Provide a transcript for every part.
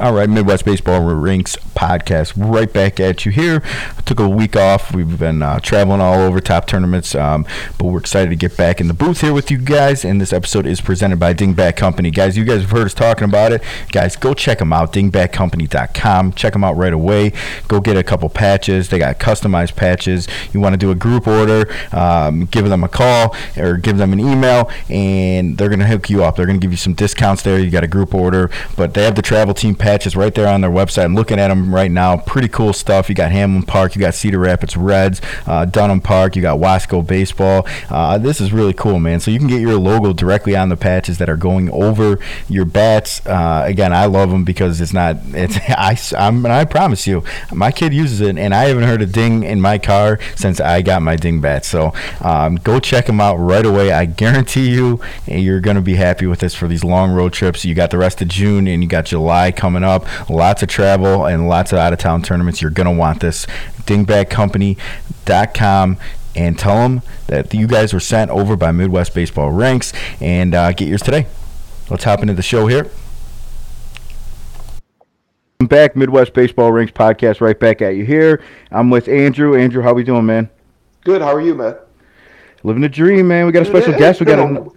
All right, Midwest Baseball Ranks podcast, right back at you here. I took a week off. We've been uh, traveling all over top tournaments, um, but we're excited to get back in the booth here with you guys. And this episode is presented by Dingbat Company. Guys, you guys have heard us talking about it. Guys, go check them out, dingbatcompany.com. Check them out right away. Go get a couple patches. They got customized patches. You want to do a group order, um, give them a call or give them an email, and they're going to hook you up. They're going to give you some discounts there. You got a group order, but they have the travel team patch patches right there on their website. I'm looking at them right now. Pretty cool stuff. You got Hamlin Park, you got Cedar Rapids Reds, uh, Dunham Park, you got Wasco Baseball. Uh, this is really cool, man. So you can get your logo directly on the patches that are going over your bats. Uh, again, I love them because it's not. It's I. I'm, and I promise you, my kid uses it, and I haven't heard a ding in my car since I got my ding bat. So um, go check them out right away. I guarantee you, you're going to be happy with this for these long road trips. You got the rest of June and you got July coming coming up. Lots of travel and lots of out of town tournaments. You're going to want this. Dingbatcompany.com and tell them that you guys were sent over by Midwest Baseball Ranks and uh, get yours today. Let's hop into the show here. I'm back, Midwest Baseball Ranks podcast, right back at you here. I'm with Andrew. Andrew, how we doing, man? Good. How are you, man? Living the dream, man. We got a special it, guest. We got a, a.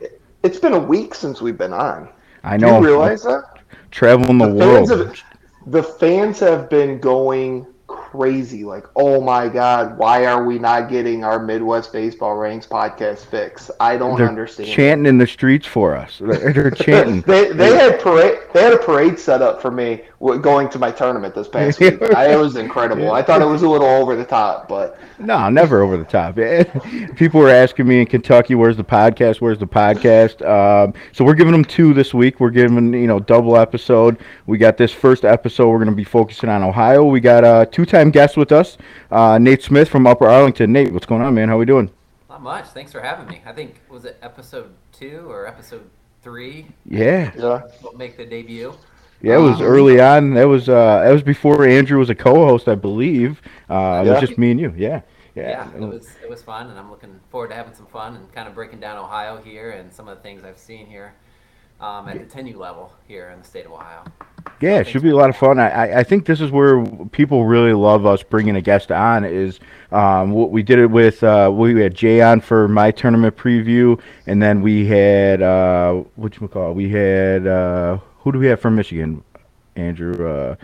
It's been a week since we've been on. I know. Do you realize that? Traveling the, the world. Have, the fans have been going crazy. Like, oh my God, why are we not getting our Midwest Baseball Ranks podcast fix? I don't they're understand. Chanting in the streets for us. They're, chanting. they, they had parade. They had a parade set up for me going to my tournament this past week. I, it was incredible. I thought it was a little over the top, but no, never over the top. People were asking me in Kentucky, "Where's the podcast? Where's the podcast?" Um, so we're giving them two this week. We're giving you know double episode. We got this first episode. We're going to be focusing on Ohio. We got a two-time guest with us, uh, Nate Smith from Upper Arlington. Nate, what's going on, man? How are we doing? Not much. Thanks for having me. I think was it episode two or episode three? Yeah. Yeah. Make the debut. Yeah, it was um, early on. That was uh, that was before Andrew was a co-host, I believe. Uh, it was just me and you. Yeah. Yeah. yeah, it was it was fun, and I'm looking forward to having some fun and kind of breaking down Ohio here and some of the things I've seen here um, at the 10U level here in the state of Ohio. Yeah, it should be a lot of fun. I, I think this is where people really love us bringing a guest on. Is um, what we did it with. Uh, we had Jay on for my tournament preview, and then we had uh, what you call? We had uh, who do we have from Michigan? Andrew.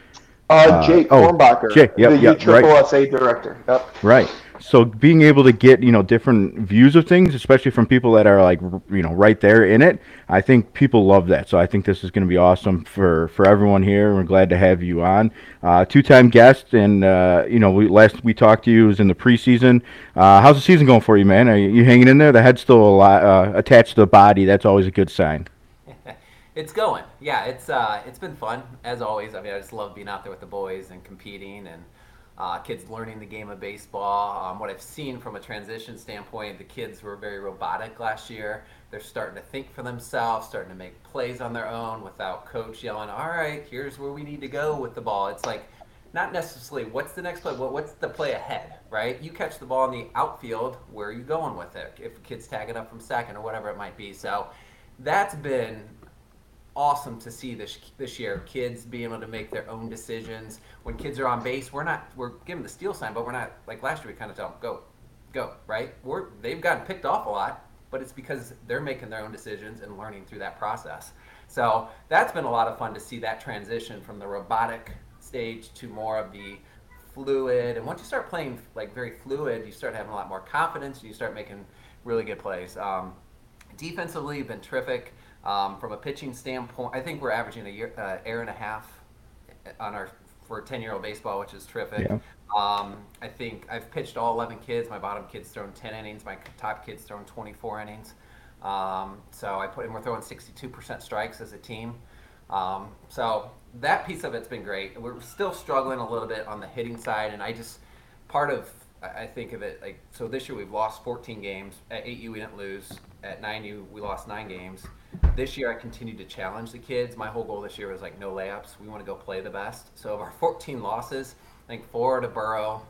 Uh, uh, Jake oh, Jake, yep, the yep, USSSA director. Yep. Right. So being able to get you know different views of things especially from people that are like you know right there in it i think people love that. So i think this is going to be awesome for for everyone here we're glad to have you on. Uh, two-time guest and uh, you know we last we talked to you was in the preseason. Uh, how's the season going for you man? Are you hanging in there? The head's still a lot uh, attached to the body. That's always a good sign it's going yeah it's uh, it's been fun as always i mean i just love being out there with the boys and competing and uh, kids learning the game of baseball. Um, what I've seen from a transition standpoint, the kids were very robotic last year. They're starting to think for themselves, starting to make plays on their own without coach yelling, "All right, here's where we need to go with the ball." It's like not necessarily what's the next play, what, what's the play ahead, right? You catch the ball in the outfield, where are you going with it? If a kid's tagging up from second or whatever it might be. So that's been awesome to see this this year. Kids being able to make their own decisions. When kids are on base, we're not we're giving the steal sign, but we're not like last year. We kind of tell them go, go right. We're they've gotten picked off a lot, but it's because they're making their own decisions and learning through that process. So that's been a lot of fun to see that transition from the robotic stage to more of the fluid. And once you start playing like very fluid, you start having a lot more confidence. You start making really good plays. Um, defensively, been terrific. Um, from a pitching standpoint, I think we're averaging a year, uh, air and a half on our for 10 year old baseball, which is terrific. Yeah. Um, I think I've pitched all 11 kids. My bottom kid's thrown 10 innings. My top kid's thrown 24 innings. Um, so I put in, we're throwing 62% strikes as a team. Um, so that piece of it's been great. We're still struggling a little bit on the hitting side, and I just part of I think of it like so. This year we've lost 14 games. At 8U we didn't lose. At 9U we lost nine games. This year I continued to challenge the kids. My whole goal this year was like no layups. We want to go play the best. So of our 14 losses, I think four to Burrow,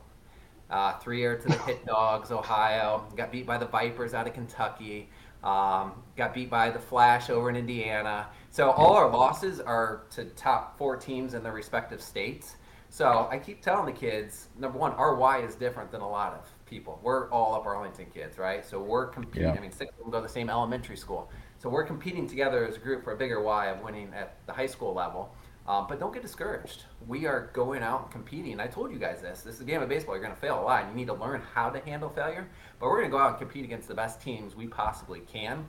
uh, three are to the Hit Dogs, Ohio. Got beat by the Vipers out of Kentucky. Um, got beat by the Flash over in Indiana. So all our losses are to top four teams in their respective states. So I keep telling the kids, number one, our Y is different than a lot of people. We're all up Arlington kids, right? So we're competing. Yeah. I mean, six of them go to the same elementary school. So we're competing together as a group for a bigger Y of winning at the high school level. Um, but don't get discouraged. We are going out and competing. I told you guys this. This is a game of baseball. You're going to fail a lot. And you need to learn how to handle failure. But we're going to go out and compete against the best teams we possibly can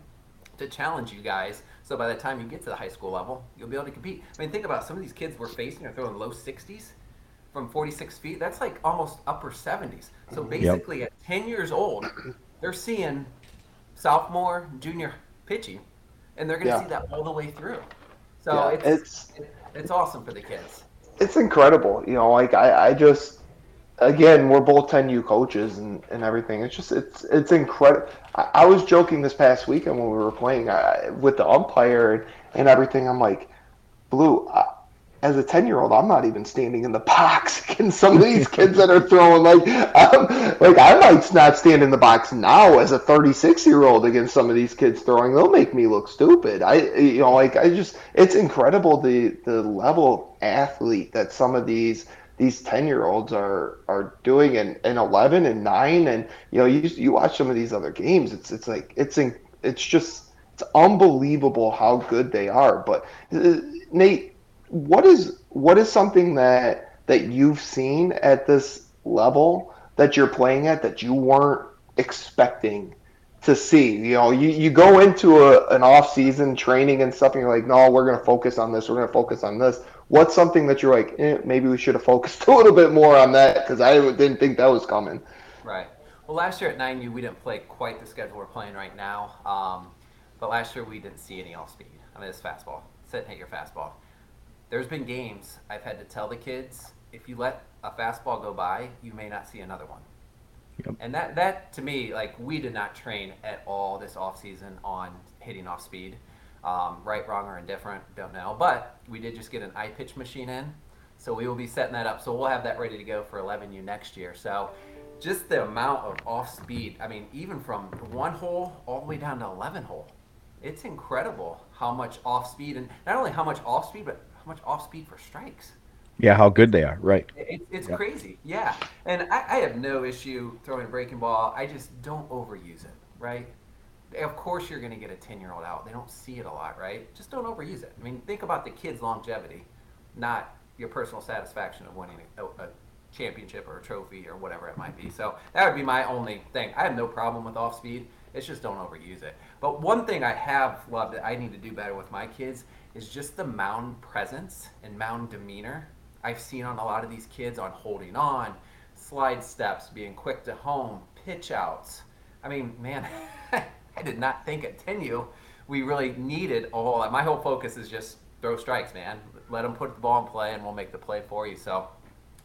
to challenge you guys. So by the time you get to the high school level, you'll be able to compete. I mean, think about some of these kids we're facing are throwing low 60s from 46 feet. That's like almost upper 70s. So basically, at 10 years old, they're seeing sophomore, junior pitching, and they're going to Yeah. see that all the way through. So Yeah, it's, it's it's awesome for the kids. it's incredible. You know, like I, I just again, we're both 10U coaches and, and everything. It's just it's it's incredible. I, I was joking this past weekend when we were playing uh, with the umpire and, and everything. I'm like, Blue. I, as a 10 year old, I'm not even standing in the box against some of these kids that are throwing like, um, like I might not stand in the box now as a 36 year old against some of these kids throwing. They'll make me look stupid. I, you know, like I just, it's incredible the the level of athlete that some of these these 10 year olds are are doing and, and 11 and 9 and you know you you watch some of these other games it's it's like it's in, it's just it's unbelievable how good they are but uh, Nate what is what is something that that you've seen at this level that you're playing at that you weren't expecting to see you know you, you go into a, an off season training and stuff and you're like no we're going to focus on this we're going to focus on this what's something that you're like eh, maybe we should have focused a little bit more on that because i didn't think that was coming Right. Well, last year at 9U, we didn't play quite the schedule we're playing right now. Um, but last year, we didn't see any off speed. I mean, it's fastball. Sit and hit your fastball. There's been games I've had to tell the kids if you let a fastball go by, you may not see another one. Yep. And that, that to me, like, we did not train at all this off season on hitting off speed. Um, right, wrong, or indifferent, don't know. But we did just get an eye pitch machine in. So we will be setting that up. So we'll have that ready to go for 11U next year. So just the amount of off speed, I mean, even from one hole all the way down to 11 hole, it's incredible how much off speed, and not only how much off speed, but much off speed for strikes. Yeah, how good they are. Right. It, it's Yeah. crazy, yeah. And I, I have no issue throwing a breaking ball. I just don't overuse it, right? Of course, you're going to get a 10 year old out. They don't see it a lot, right? Just don't overuse it. I mean, think about the kid's longevity, not your personal satisfaction of winning a, a championship or a trophy or whatever it might be. So that would be my only thing. I have no problem with off speed. It's just don't overuse it. But one thing I have loved that I need to do better with my kids is just the mound presence and mound demeanor I've seen on a lot of these kids on holding on, slide steps, being quick to home, pitch outs. I mean, man, I did not think at 10U we really needed all that. My whole focus is just throw strikes, man. Let them put the ball in play and we'll make the play for you. So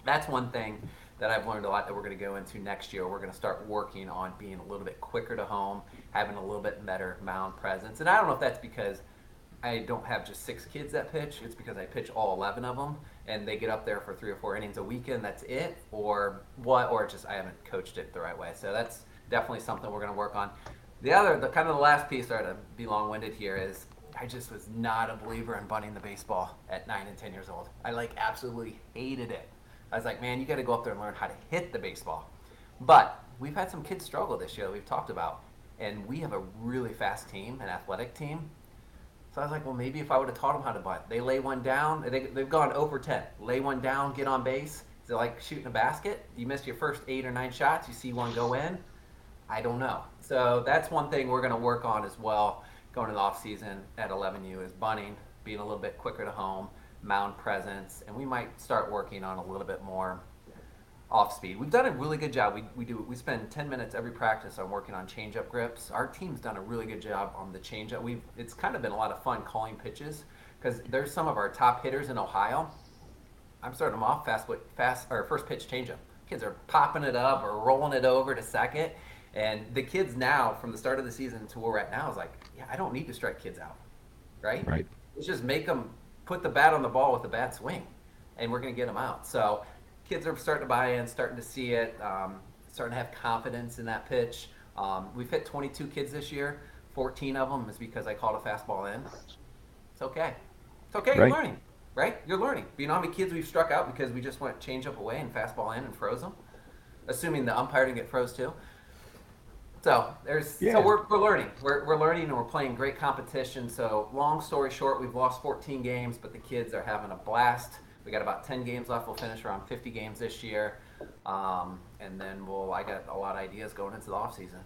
that's one thing that I've learned a lot that we're going to go into next year. We're going to start working on being a little bit quicker to home, having a little bit better mound presence. And I don't know if that's because I don't have just six kids that pitch. It's because I pitch all 11 of them and they get up there for three or four innings a weekend. That's it, or what, or just I haven't coached it the right way. So that's definitely something we're going to work on. The other, the kind of the last piece, sorry to be long winded here, is I just was not a believer in bunting the baseball at nine and 10 years old. I like absolutely hated it. I was like, man, you got to go up there and learn how to hit the baseball. But we've had some kids struggle this year that we've talked about, and we have a really fast team, an athletic team. So I was like, well, maybe if I would have taught them how to bunt, they lay one down. They, they've gone over 10. Lay one down, get on base. Is it like shooting a basket? You missed your first eight or nine shots, you see one go in. I don't know. So that's one thing we're going to work on as well going to the off season at 11U is bunting, being a little bit quicker to home, mound presence, and we might start working on a little bit more off speed. We've done a really good job. We, we do we spend 10 minutes every practice on working on change up grips. Our team's done a really good job on the changeup. We've it's kind of been a lot of fun calling pitches because there's some of our top hitters in Ohio. I'm starting them off fast with fast or first pitch change up. Kids are popping it up or rolling it over to second. And the kids now, from the start of the season to where we're at now, is like, yeah, I don't need to strike kids out, right? Right. Let's just make them put the bat on the ball with a bat swing, and we're going to get them out. So kids are starting to buy in, starting to see it, um, starting to have confidence in that pitch. Um, we've hit 22 kids this year. 14 of them is because I called a fastball in. It's okay. It's okay. Right. You're learning, right? You're learning. But you know how many kids we've struck out because we just went change up away and fastball in and froze them, assuming the umpire didn't get froze too. So there's yeah. so we're, we're learning. We're, we're learning and we're playing great competition. So long story short, we've lost 14 games, but the kids are having a blast. We got about 10 games left. We'll finish around 50 games this year, um, and then we'll. I got a lot of ideas going into the off season.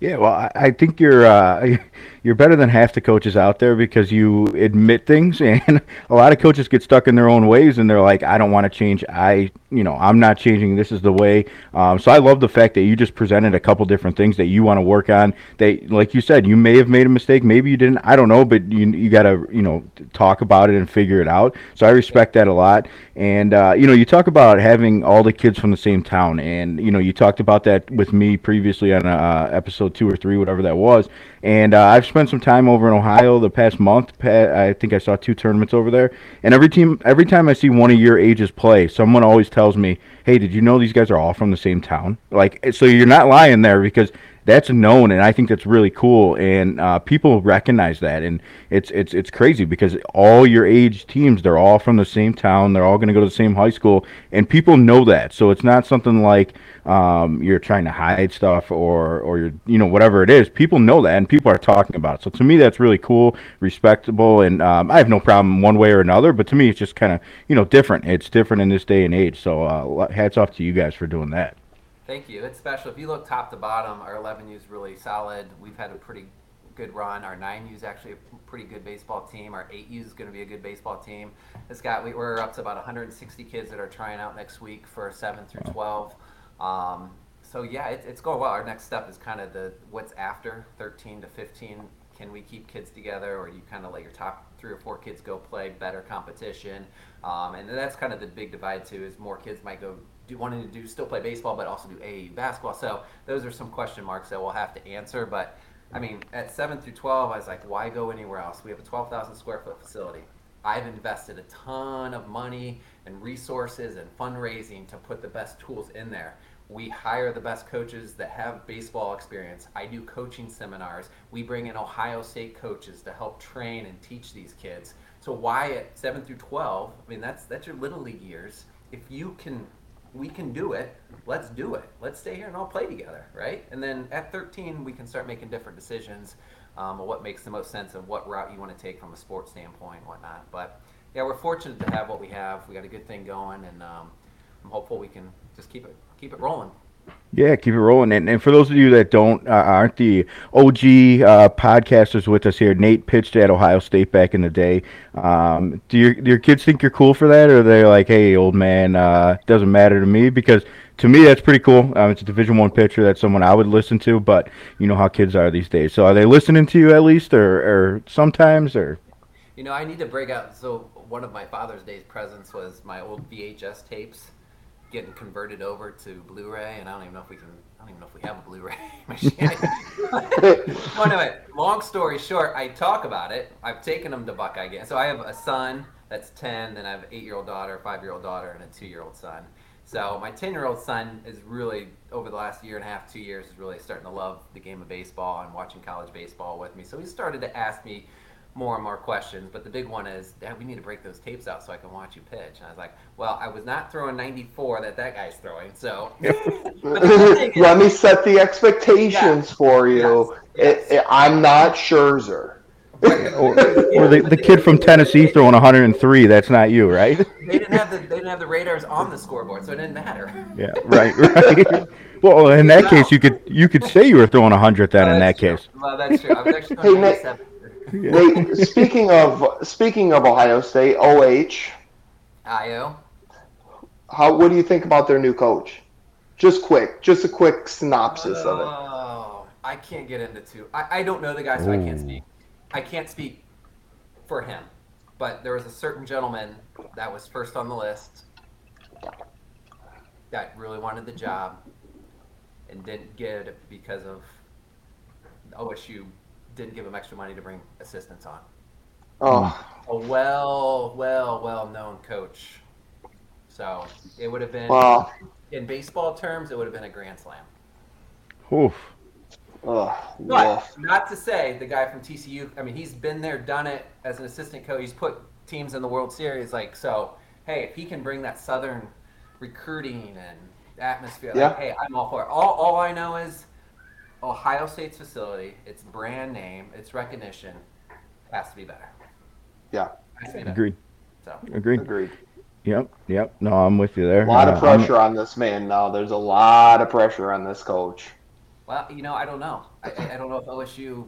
Yeah, well, I, I think you're uh, you're better than half the coaches out there because you admit things, and a lot of coaches get stuck in their own ways, and they're like, "I don't want to change. I, you know, I'm not changing. This is the way." Um, so I love the fact that you just presented a couple different things that you want to work on. That, like you said, you may have made a mistake, maybe you didn't. I don't know, but you you got to you know talk about it and figure it out. So I respect that a lot. And uh, you know, you talk about having all the kids from the same town, and you know, you talked about that with me previously on uh, episode two or three, whatever that was. And uh, I've spent some time over in Ohio the past month. I think I saw two tournaments over there, and every team, every time I see one of your ages play, someone always tells me, "Hey, did you know these guys are all from the same town?" Like, so you're not lying there because that's known, and I think that's really cool. And uh, people recognize that, and it's it's it's crazy because all your age teams, they're all from the same town, they're all going to go to the same high school, and people know that. So it's not something like um, you're trying to hide stuff or or you're you know whatever it is. People know that, and people are talking about it. So to me, that's really cool, respectable, and um, I have no problem one way or another. But to me, it's just kind of you know different. It's different in this day and age. So uh, hats off to you guys for doing that. Thank you. It's special. If you look top to bottom, our 11U is really solid. We've had a pretty good run. Our 9U is actually a pretty good baseball team. Our 8U is going to be a good baseball team. It's got we, are up to about 160 kids that are trying out next week for 7 through 12. Um, so yeah, it, it's going well. Our next step is kind of the what's after 13 to 15. Can we keep kids together, or you kind of let your top three or four kids go play better competition? Um, and that's kind of the big divide too. Is more kids might go do, wanting to do still play baseball, but also do AAU basketball. So those are some question marks that we'll have to answer. But I mean, at seven through twelve, I was like, why go anywhere else? We have a twelve thousand square foot facility. I've invested a ton of money and resources and fundraising to put the best tools in there. We hire the best coaches that have baseball experience. I do coaching seminars. We bring in Ohio State coaches to help train and teach these kids. So why at 7 through 12? I mean, that's that's your little league years. If you can we can do it. Let's do it. Let's stay here and all play together, right? And then at 13, we can start making different decisions um, what makes the most sense of what route you want to take from a sports standpoint and whatnot. But yeah, we're fortunate to have what we have. We got a good thing going, and um, I'm hopeful we can just keep it keep it rolling. Yeah, keep it rolling. And, and for those of you that don't uh, aren't the OG uh, podcasters with us here, Nate pitched at Ohio State back in the day. Um, do your do your kids think you're cool for that, or they're like, "Hey, old man, uh, doesn't matter to me"? Because to me, that's pretty cool. Um, it's a Division One pitcher. That's someone I would listen to. But you know how kids are these days. So are they listening to you at least, or, or sometimes, or? You know, I need to break out. So one of my Father's Day presents was my old VHS tapes getting converted over to Blu-ray, and I don't even know if we can. I don't even know if we have a Blu-ray machine. well, anyway, long story short, I talk about it. I've taken them to Buckeye games. So I have a son that's ten, then I have an eight-year-old daughter, five-year-old daughter, and a two-year-old son. So my ten-year-old son is really over the last year and a half, two years, is really starting to love the game of baseball and watching college baseball with me. So he started to ask me more and more questions, but the big one is, Dad, we need to break those tapes out so I can watch you pitch. And I was like, well, I was not throwing 94 that that guy's throwing, so. Let me set the expectations yeah, for you. Yes. It, it, I'm not Scherzer. or, the, the kid from Tennessee throwing 103. That's not you, right? They didn't have the they didn't have the radars on the scoreboard, so it didn't matter. Yeah, right, right. Well, in that no. case, you could you could say you were throwing 100 then. In that true. case, well, that's true. I was actually hey, 97. Yeah. Wait, speaking of speaking of Ohio State, OH. IO. How what do you think about their new coach? Just quick, just a quick synopsis oh, of it. Oh, I can't get into two. I, I don't know the guy, so Ooh. I can't speak. I can't speak for him. But there was a certain gentleman that was first on the list that really wanted the job and didn't get it because of OSU didn't give him extra money to bring assistants on. Oh. A well, well, well known coach. So it would have been, wow. in baseball terms, it would have been a grand slam. Oof. Ugh, But woof. not to say the guy from TCU. I mean, he's been there, done it as an assistant coach. He's put teams in the World Series. Like so, hey, if he can bring that Southern recruiting and atmosphere, Yeah. like, hey, I'm all for it. All, all I know is Ohio State's facility, its brand name, its recognition has to be better. Yeah, be better. Agreed. So Agreed. agreed. Yep. Yep. No, I'm with you there. A lot of Uh, I'm- pressure on this man now. There's a lot of pressure on this coach. well, you know, I don't know. I, I I don't know if OSU.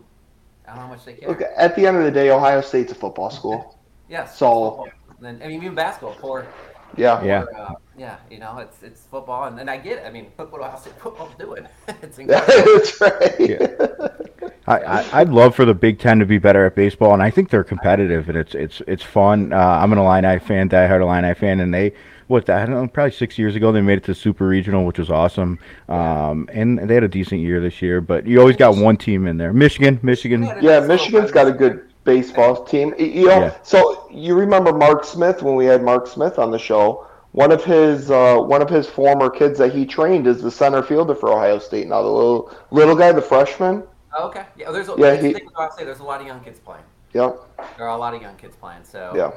I don't know how much they care. Look, at the end of the day, Ohio State's a football school. Yes. So- then I mean, even basketball. Poor Yeah. Yeah. Or, uh, yeah, you know, it's it's football, and, and I get it. I mean, look what Ohio State football's doing. it's incredible. That's right. I, I, I'd love for the Big Ten to be better at baseball, and I think they're competitive, and it's it's it's fun. Uh, I'm an Illini fan, diehard Illini fan, and they what I don't know, probably six years ago they made it to Super Regional, which was awesome. Um, and they had a decent year this year, but you always got one team in there. Michigan, Michigan. Yeah, Michigan's got a good baseball team. You know, Yeah. so you remember Mark Smith when we had Mark Smith on the show. One of his uh, one of his former kids that he trained is the center fielder for Ohio State now. The little little guy, the freshman. Oh, okay. Yeah, there's a, Yeah, that's the he- thing with there's a lot of young kids playing. Yep. There are a lot of young kids playing. So Yeah.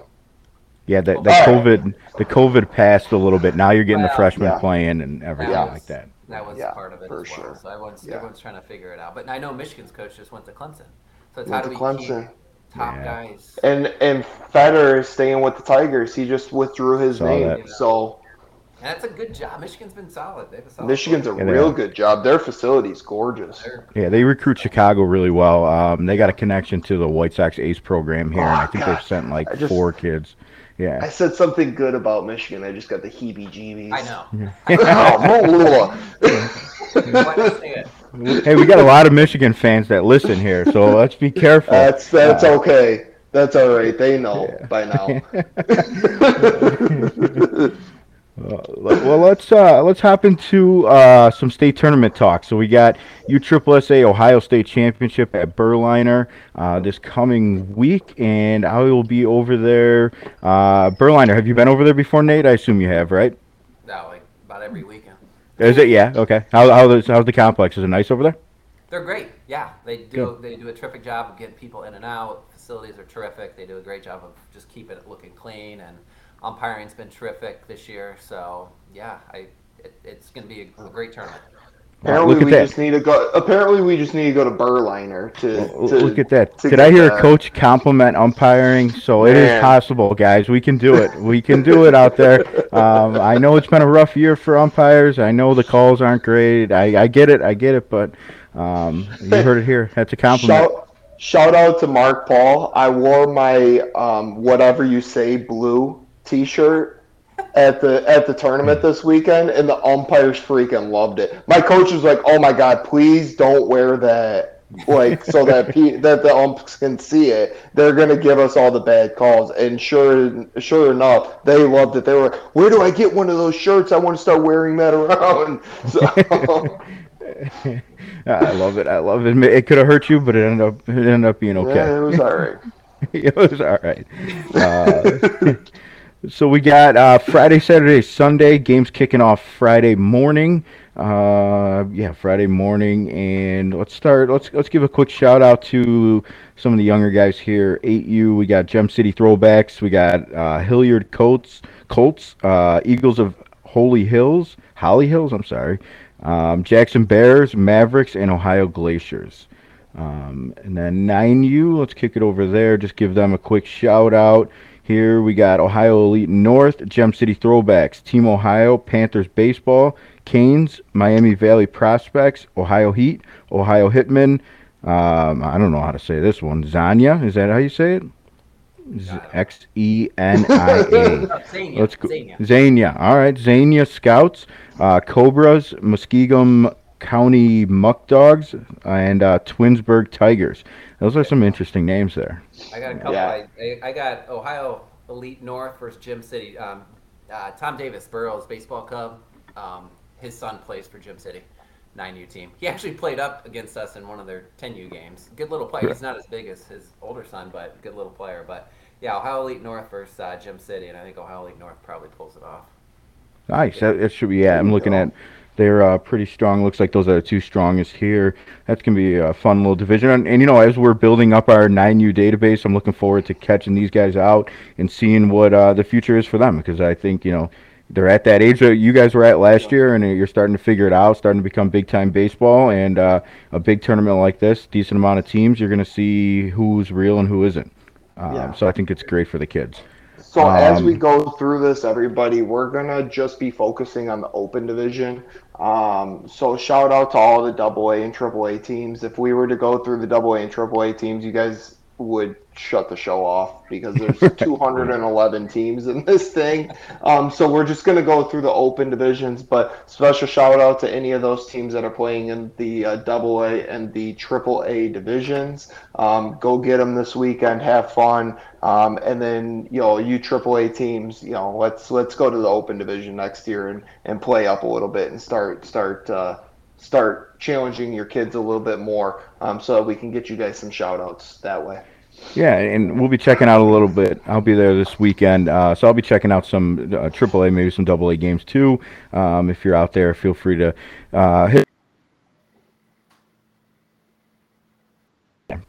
Yeah, the, the All right. COVID the COVID passed a little bit. Now you're getting the Well, freshmen yeah. playing and everything that was, like that. That was Yeah, part of it for as well. sure. So everyone's Yeah. everyone's trying to figure it out. But I know Michigan's coach just went to Clemson. So it's Went how to do we Clemson. keep top Yeah. guys? And and Federer is staying with the Tigers. He just withdrew his Saw name. that. So And that's a good job. Michigan's been solid. They have solid Michigan's a Yeah, real good job. Their facility's gorgeous. Yeah, they recruit Chicago really well. Um, they got a connection to the White Sox Ace program here, and I Oh, think God. they've sent like just- four kids. Yeah. I said something good about Michigan. I just got the heebie-jeebies. I know. oh, Why not say it? Hey, we got a lot of Michigan fans that listen here, so let's be careful. that's that's Uh, okay. That's all right. They know by now. Uh, well, let's uh, let's hop into uh, some state tournament talk. So we got USSSA Ohio State Championship at Berliner uh, this coming week, and I will be over there. Uh, Berliner, have you been over there before, Nate? I assume you have, right? No, like about every weekend. Is it? Yeah. Okay. How how the, how's the complex? Is it nice over there? They're great. Yeah, they do. They do a terrific job of getting people in and out. Facilities are terrific. They do a great job of just keeping it looking clean, and umpiring's been terrific this year. So yeah, I it, it's going to be a, a great tournament. Apparently, we that. just need to go. Apparently, we just need to go to Berliner to. To Look at that. Did I hear that. a coach compliment umpiring? So it is possible, guys. We can do it. We can do it out there. Um, I know it's been a rough year for umpires. I know the calls aren't great. I, I get it. I get it. But um, you heard it here. That's a compliment. Shout, shout out to Mark Paul. I wore my um, whatever you say blue T-shirt at the at the tournament this weekend, and the umpires freaking loved it. My coach was like, "Oh my god, please don't wear that." Like so that pe- that the umps can see it, they're gonna give us all the bad calls. And sure, sure enough, they loved it. They were, like, "Where do I get one of those shirts? I want to start wearing that around." So, I love it. I love it. It could have hurt you, but it ended up it ended up being okay. yeah, it was all right. it was all right. Uh, so we got uh, Friday, Saturday, Sunday games kicking off Friday morning. Uh, yeah, Friday morning, and let's start. Let's let's give a quick shout out to some of the younger guys here. 8U, we got Gem City throwbacks. We got uh, Hilliard Colts, Colts, uh, Eagles of Holy Hills, Holly Hills. I'm sorry. Um, Jackson Bears, Mavericks, and Ohio Glaciers. Um, and then 9U, let's kick it over there. Just give them a quick shout out. Here we got Ohio Elite North, Gem City Throwbacks, Team Ohio, Panthers Baseball, Canes, Miami Valley Prospects, Ohio Heat, Ohio Hitmen. Um, I don't know how to say this one. Zanya, is that how you say it? X E N I A. Let's go. Xenia. Zania. All right. Zania Scouts, uh, Cobras, Muskingum County Muck Dogs, and uh, Twinsburg Tigers. Those are some interesting names there. I got a couple. Yeah. I, I, I got Ohio Elite North versus Gem City. Um, uh, Tom Davis, Burroughs baseball cub. Um, his son plays for Gem City, 9U team. He actually played up against us in one of their 10U games. Good little player. He's not as big as his older son, but good little player. But yeah, Ohio Elite North versus uh, Gem City, and I think Ohio Elite North probably pulls it off. Nice. That, that should be. Yeah, I'm looking at They're uh, pretty strong. Looks like those are the two strongest here. That's gonna be a fun little division. And, and you know, as we're building up our 9U database, I'm looking forward to catching these guys out and seeing what uh, the future is for them. Because I think you know they're at that age that you guys were at last year, and you're starting to figure it out, starting to become big time baseball. And uh, a big tournament like this, decent amount of teams, you're gonna see who's real and who isn't. Um, Yeah. So I think it's great for the kids. So as we Um, go through this, everybody, we're gonna just be focusing on the open division. Um, so shout out to all the double A and triple A teams. If we were to go through the double A and triple A teams, you guys would shut the show off because there's 211 teams in this thing. Um, so we're just gonna go through the open divisions. But special shout out to any of those teams that are playing in the uh, double A and the triple A divisions. Um, go get them this weekend. Have fun. Um, and then you know you AAA teams, you know let's let's go to the Open Division next year and, and play up a little bit and start start uh, start challenging your kids a little bit more, um, so we can get you guys some shout outs that way. Yeah, and we'll be checking out a little bit. I'll be there this weekend, uh, so I'll be checking out some uh, AAA, maybe some AA games too. Um, if you're out there, feel free to uh, hit.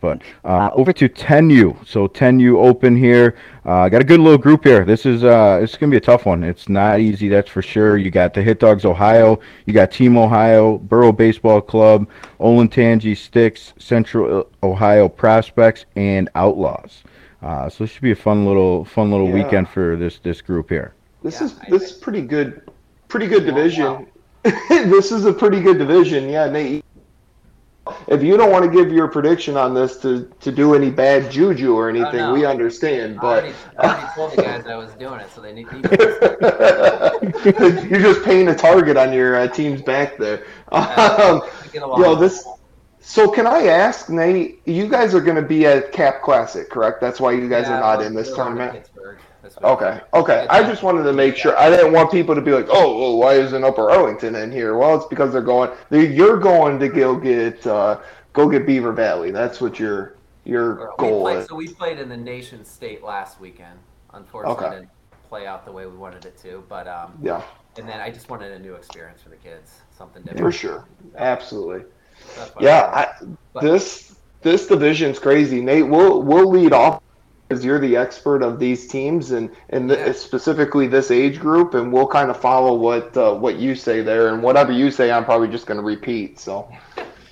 But uh, over to 10U. So 10U open here. Uh, got a good little group here. This is uh, it's gonna be a tough one. It's not easy, that's for sure. You got the Hit Dogs Ohio, you got Team Ohio, Borough Baseball Club, Olentangy Sticks, Central Ohio Prospects, and Outlaws. Uh, so this should be a fun little fun little Yeah. weekend for this this group here. This Yeah, is this is pretty good, pretty good division. this is a pretty good division. Yeah, Nate. If you don't want to give your prediction on this to, to do any bad juju or anything, no. we understand. I But already, I already told the guys I was doing it, so they need, You're just painting a target on your uh, team's back there. Um, yo, this. So can I ask, Nate? You guys are going to be at Cap Classic, correct? That's why you guys Yeah, are not in this tournament. Pittsburgh this week. Okay, okay. I just wanted to make sure. I didn't want people to be like, "Oh, well, why isn't Upper Arlington in here?" Well, it's because they're going. They, you're going to go get uh, go get Beaver Valley. That's what your your we goal played, is. so we played in the nation state last weekend. Unfortunately, Okay. didn't play out the way we wanted it to. But um, Yeah, and then I just wanted a new experience for the kids, something different. for sure, absolutely. Why Yeah, I- I, this this division's crazy. Nate, we'll we'll lead off because you're the expert of these teams and and th- Yeah. specifically this age group, and we'll kind of follow what uh, what you say there, and whatever you say, I'm probably just going to repeat. So.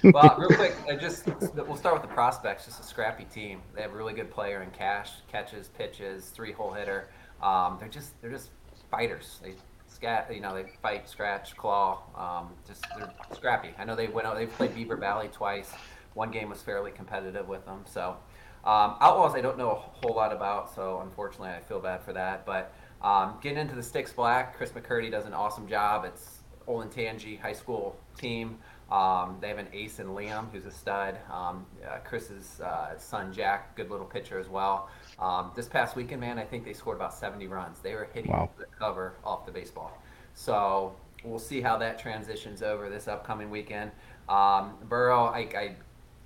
well, real quick, I just we'll start with the prospects. Just a scrappy team. They have a really good player in cash, catches, pitches, three hole hitter. Um, they're just they're just fighters. They scat, you know, they fight, scratch, claw. Um, just they're scrappy. I know they went out. They've played Beaver Valley twice. One game was fairly competitive with them. So um, Outlaws, I don't know a whole lot about. So unfortunately, I feel bad for that. But um, getting into the Sticks Black, Chris McCurdy does an awesome job. It's Olentangy High School team. Um, they have an ace in Liam, who's a stud. Um, uh, Chris's uh, son Jack, good little pitcher as well. Um, this past weekend, man, I think they scored about 70 runs. They were hitting Wow. the cover off the baseball. So we'll see how that transitions over this upcoming weekend. Um, Burrow, I, I,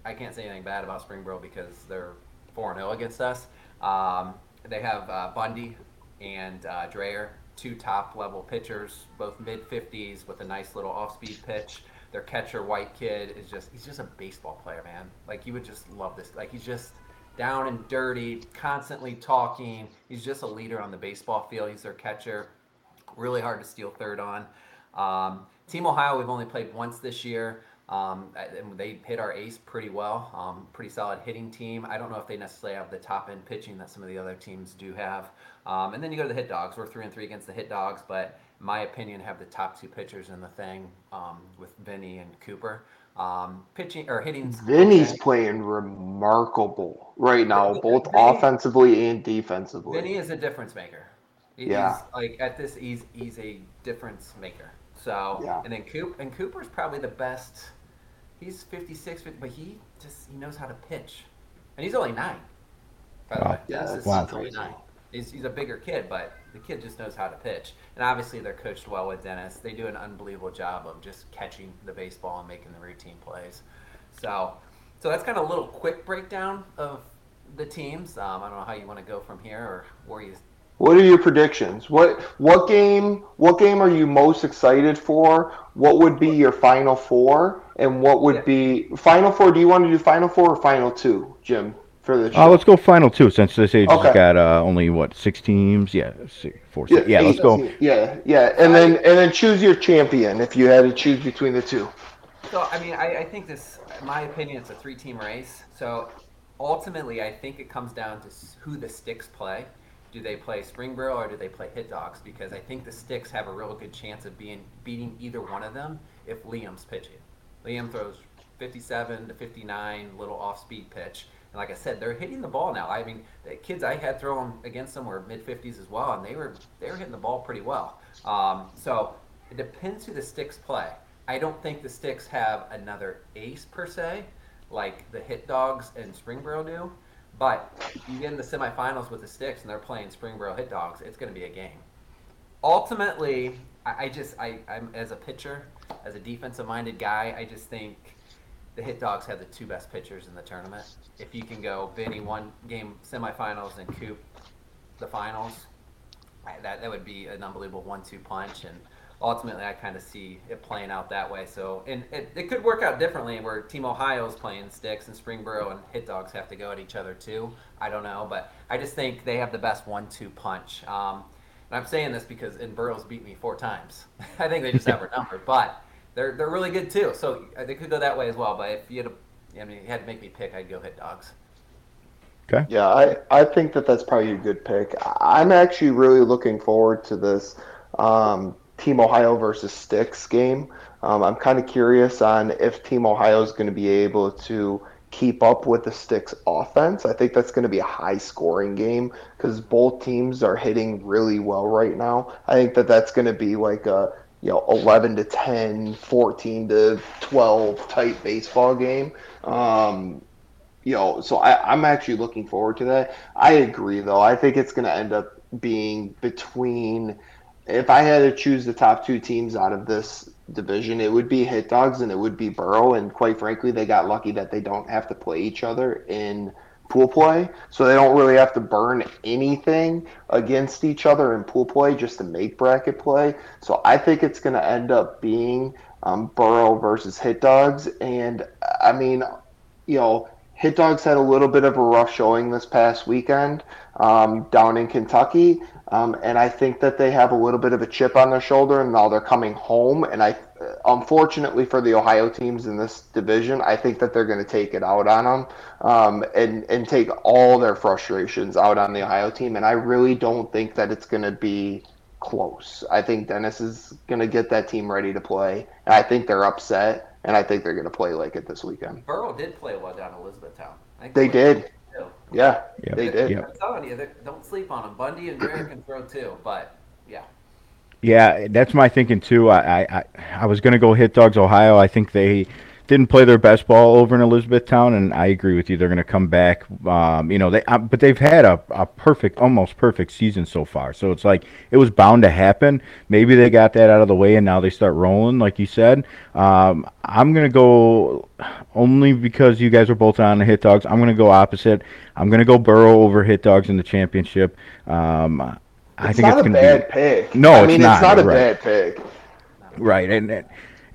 I can't say anything bad about Springboro because they're 4 0 against us. Um, they have uh, Bundy and uh, Dreyer, two top level pitchers, both mid 50s with a nice little off speed pitch. Their catcher, White Kid, is just, he's just a baseball player, man. Like, you would just love this. Like, he's just down and dirty, constantly talking. He's just a leader on the baseball field. He's their catcher. Really hard to steal third on. Um, Team Ohio, we've only played once this year. Um, and they hit our ace pretty well. Um, pretty solid hitting team. I don't know if they necessarily have the top end pitching that some of the other teams do have. Um, and then you go to the Hit Dogs. We're three and three against the Hit Dogs, but in my opinion, have the top two pitchers in the thing um, with Vinny and Cooper. Um, pitching or hitting. Vinny's playing remarkable right now, both Vinny- offensively and defensively. Vinny is a difference maker. He- Yeah. Like at this, he's he's a difference maker. So Yeah. and then Coop and Cooper's probably the best. He's 56, but he just he knows how to pitch, and he's only nine. By the Wow. way, Yeah, Dennis that's Wow. only nine. He's, he's a bigger kid, but the kid just knows how to pitch. And obviously, they're coached well with Dennis. They do an unbelievable job of just catching the baseball and making the routine plays. So, so that's kind of a little quick breakdown of the teams. Um, I don't know how you want to go from here or where you What are your predictions? What what game what game are you most excited for? What would be your final four? And what would Yeah. be final four? Do you want to do final four or final two, Jim? For the Uh, let's go final two since this age has got uh, only what six teams. Yeah, six, four. Six. Yeah, let's go. Yeah, yeah, and then and then choose your champion if you had to choose between the two. So I mean, I, I think this, in my opinion, it's a three-team race. So ultimately, I think it comes down to who the sticks play. Do they play Springboro or do they play Hit Dogs? Because I think the sticks have a real good chance of being beating either one of them if Liam's pitching. Liam throws 57 to 59, little off-speed pitch. And like I said, they're hitting the ball now. I mean, the kids I had throwing against them were mid 50s as well, and they were they were hitting the ball pretty well. Um, so it depends who the sticks play. I don't think the sticks have another ace per se, like the Hit Dogs and Springboro do. But you get in the semifinals with the sticks, and they're playing Springboro Hit Dogs. It's going to be a game. Ultimately, I, I just I, I'm as a pitcher, as a defensive-minded guy, I just think the Hit Dogs have the two best pitchers in the tournament. If you can go Vinny one game semifinals and Coop the finals, that that would be an unbelievable one-two punch. And ultimately, I kind of see it playing out that way. So, and it, it could work out differently where Team Ohio's playing sticks and Springboro and Hit Dogs have to go at each other too. I don't know, but I just think they have the best one-two punch. Um, and I'm saying this because in Burrows beat me four times. I think they just have our number, but they're they're really good too. So uh, they could go that way as well. But if you had, to, I mean, you had to make me pick, I'd go Hit Dogs. Okay. Yeah, I, I think that that's probably a good pick. I'm actually really looking forward to this um, Team Ohio versus Sticks game. Um, I'm kind of curious on if Team Ohio is going to be able to keep up with the Sticks offense. I think that's going to be a high scoring game because both teams are hitting really well right now. I think that that's going to be like a you know 11 to 10, 14 to 12 type baseball game. Um, you know, so I, I'm actually looking forward to that. I agree, though. I think it's going to end up being between. If I had to choose the top two teams out of this division, it would be Hit Dogs and it would be Burrow. And quite frankly, they got lucky that they don't have to play each other in pool play, so they don't really have to burn anything against each other in pool play just to make bracket play. So I think it's going to end up being um, Burrow versus Hit Dogs, and I mean, you know, Hit Dogs had a little bit of a rough showing this past weekend um, down in Kentucky, um, and I think that they have a little bit of a chip on their shoulder, and now they're coming home. And I, unfortunately for the Ohio teams in this division, I think that they're going to take it out on them um, and and take all their frustrations out on the Ohio team. And I really don't think that it's going to be close. I think Dennis is going to get that team ready to play, and I think they're upset, and I think they're going to play like it this weekend. Burrow did play well down in Elizabethtown. They played did. Too. Yeah, Yep. they did. Yep. I'm telling you, don't sleep on them. Bundy and Drake can throw too, but yeah. Yeah, that's my thinking too. I I, I, I was gonna go hit dogs Ohio. I think they didn't play their best ball over in Elizabethtown, and I agree with you. They're gonna come back. Um, you know, they uh, but they've had a, a perfect, almost perfect season so far. So it's like it was bound to happen. Maybe they got that out of the way, and now they start rolling, like you said. Um, I'm gonna go only because you guys are both on the hit dogs. I'm gonna go opposite. I'm gonna go Burrow over hit dogs in the championship. Um, I It's think not it's a bad be pick. No, I it's mean not, it's not a right. bad pick. Right, and and-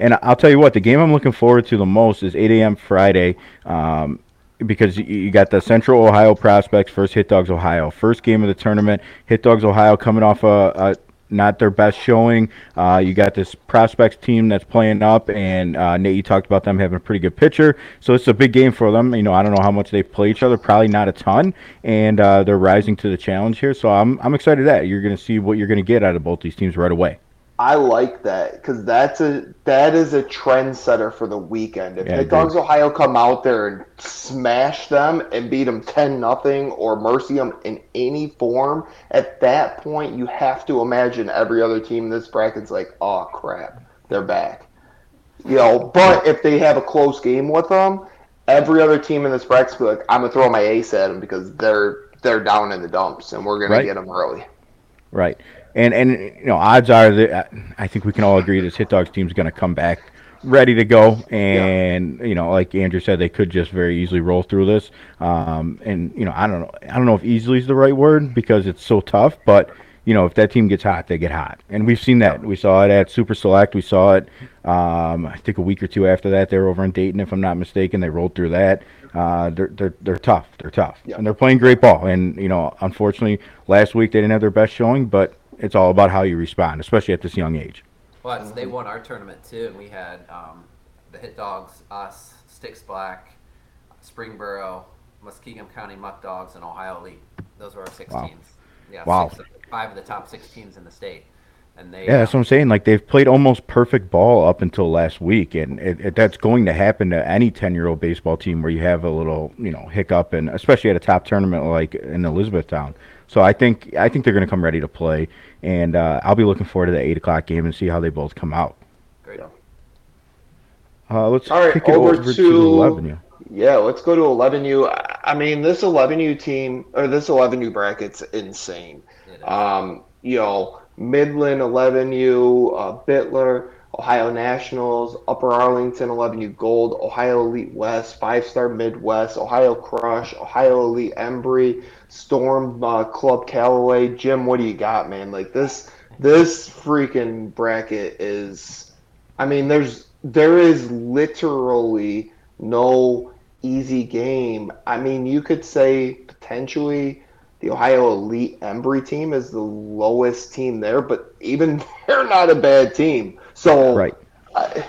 and I'll tell you what, the game I'm looking forward to the most is 8 a.m. Friday, um, because you, got the Central Ohio prospects first Hit Dogs Ohio, first game of the tournament. Hit Dogs Ohio coming off a, a not their best showing. Uh, you got this prospects team that's playing up, and uh, Nate, you talked about them having a pretty good pitcher, so it's a big game for them. You know, I don't know how much they play each other, probably not a ton, and uh, they're rising to the challenge here. So I'm I'm excited that you're going to see what you're going to get out of both these teams right away. I like that because that's a that is a trendsetter for the weekend. If Yeah, Dogs Ohio come out there and smash them and beat them ten nothing or mercy them in any form, at that point you have to imagine every other team in this bracket's like, oh crap, they're back. You know, but if they have a close game with them, every other team in this bracket's be like, I'm gonna throw my ace at them because they're they're down in the dumps and we're gonna Right. get them early. Right. And and you know, odds are that I think we can all agree this hit dogs team's going to come back ready to go, and yeah. you know, like Andrew said, they could just very easily roll through this. Um, and you know, I don't know, I don't know if easily is the right word because it's so tough, but you know, if that team gets hot, they get hot, and we've seen that. We saw it at Super Select. We saw it. Um, I think a week or two after that, they were over in Dayton, if I'm not mistaken. They rolled through that. Uh, they're they're they're tough. They're tough, yeah. and they're playing great ball. And you know, unfortunately, last week they didn't have their best showing, but it's all about how you respond, especially at this young age. Well, they won our tournament too, and we had um, the Hit Dogs, us, Sticks Black, Springboro, Muskingum County Muck Dogs, and Ohio Elite. Those were our six wow. teams. Yeah, wow. Six, five of the top six teams in the state. And they, yeah, that's what I'm saying. Like they've played almost perfect ball up until last week, and it, it, that's going to happen to any ten-year-old baseball team where you have a little, you know, hiccup, and especially at a top tournament like in Elizabethtown. So I think I think they're going to come ready to play, and uh, I'll be looking forward to the eight o'clock game and see how they both come out. Great. Uh, let's All right, kick it over, over to, to 11U. Yeah, let's go to 11U. I mean, this 11U team or this 11U bracket's insane. Um, you know, Midland 11U, uh, Bitler, Ohio Nationals, Upper Arlington 11U Gold, Ohio Elite West, Five Star Midwest, Ohio Crush, Ohio Elite Embry, Storm uh, Club Callaway. Jim, what do you got, man? Like this, this freaking bracket is. I mean, there's there is literally no easy game. I mean, you could say potentially the Ohio Elite Embry team is the lowest team there, but even they're not a bad team. So right. I,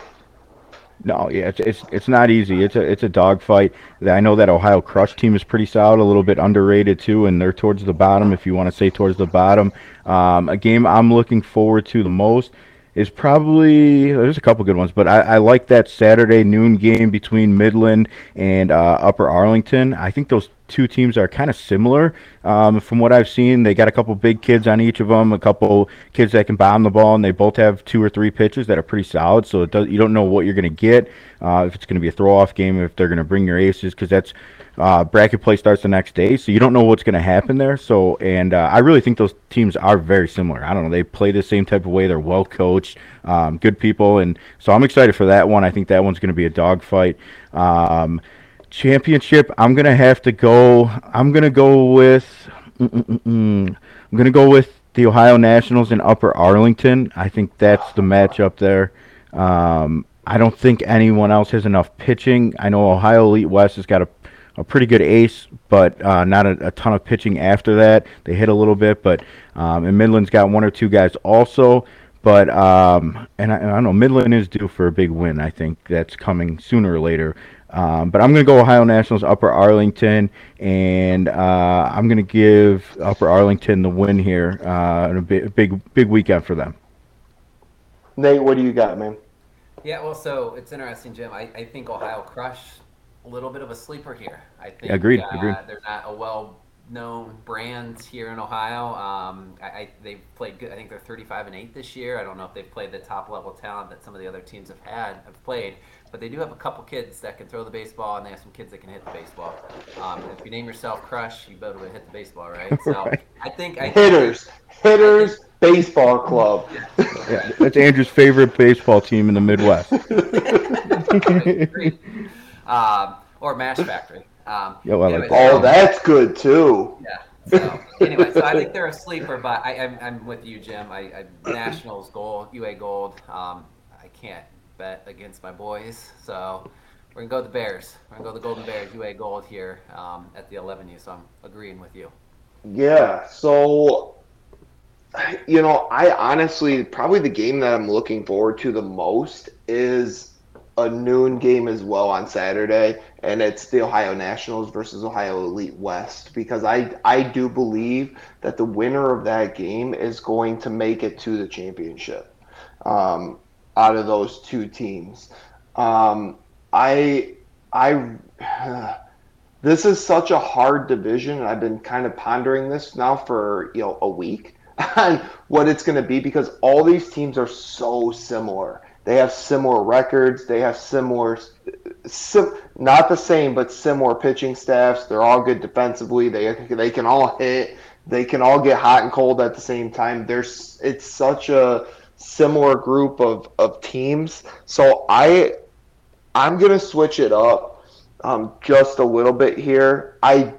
no, yeah, it's, it's it's not easy. It's a it's a dogfight. I know that Ohio Crush team is pretty solid, a little bit underrated too, and they're towards the bottom. If you want to say towards the bottom, um, a game I'm looking forward to the most is probably there's a couple good ones, but I, I like that Saturday noon game between Midland and uh, Upper Arlington. I think those two teams are kind of similar. Um, from what I've seen, they got a couple big kids on each of them, a couple kids that can bomb the ball, and they both have two or three pitches that are pretty solid. So it does, you don't know what you're going to get uh, if it's going to be a throw off game, if they're going to bring your aces, because that's uh, bracket play starts the next day, so you don't know what's going to happen there. So, and uh, I really think those teams are very similar. I don't know, they play the same type of way. They're well coached, um, good people, and so I'm excited for that one. I think that one's going to be a dogfight. Um, championship, I'm to have to go. I'm to go with. I'm going to go with the Ohio Nationals in Upper Arlington. I think that's the matchup there. Um, I don't think anyone else has enough pitching. I know Ohio Elite West has got a a pretty good ace, but uh, not a, a, ton of pitching after that. They hit a little bit, but um, and Midland's got one or two guys also. But um, and I, I, don't know, Midland is due for a big win. I think that's coming sooner or later. Um, but I'm going to go Ohio Nationals, Upper Arlington, and uh, I'm going to give Upper Arlington the win here. Uh, a big, big, big weekend for them. Nate, what do you got, man? Yeah, well, so it's interesting, Jim. I, I think Ohio Crush a little bit of a sleeper here. I think. Agreed. Uh, agreed. They're not a well known brand here in Ohio. Um, I, I, they've played good. I think they're 35 and 8 this year. I don't know if they've played the top level talent that some of the other teams have had have played, but they do have a couple kids that can throw the baseball, and they have some kids that can hit the baseball. Um, if you name yourself Crush, you better hit the baseball, right? So right. I think I hitters, hitters. Think, baseball club. yeah, that's Andrew's favorite baseball team in the Midwest. um, or Mash Factory. Um, anyway, oh, that's good too. Yeah. So anyway, so I think they're a sleeper, but I, am I'm, I'm with you, Jim. I, I Nationals gold, UA gold. Um, I can't bet against my boys, so we're gonna go with the Bears. We're gonna go the Golden Bears, UA gold here um, at the 11U. So I'm agreeing with you. Yeah. So you know, I honestly probably the game that I'm looking forward to the most is a noon game as well on Saturday, and it's the Ohio Nationals versus Ohio Elite West because I I do believe that the winner of that game is going to make it to the championship. Um, out of those two teams, um, I I. this is such a hard division, and I've been kind of pondering this now for you know a week on what it's going to be because all these teams are so similar they have similar records. They have similar, sim, not the same, but similar pitching staffs. They're all good defensively. They they can all hit. They can all get hot and cold at the same time. There's it's such a similar group of, of teams. So I I'm gonna switch it up um, just a little bit here. I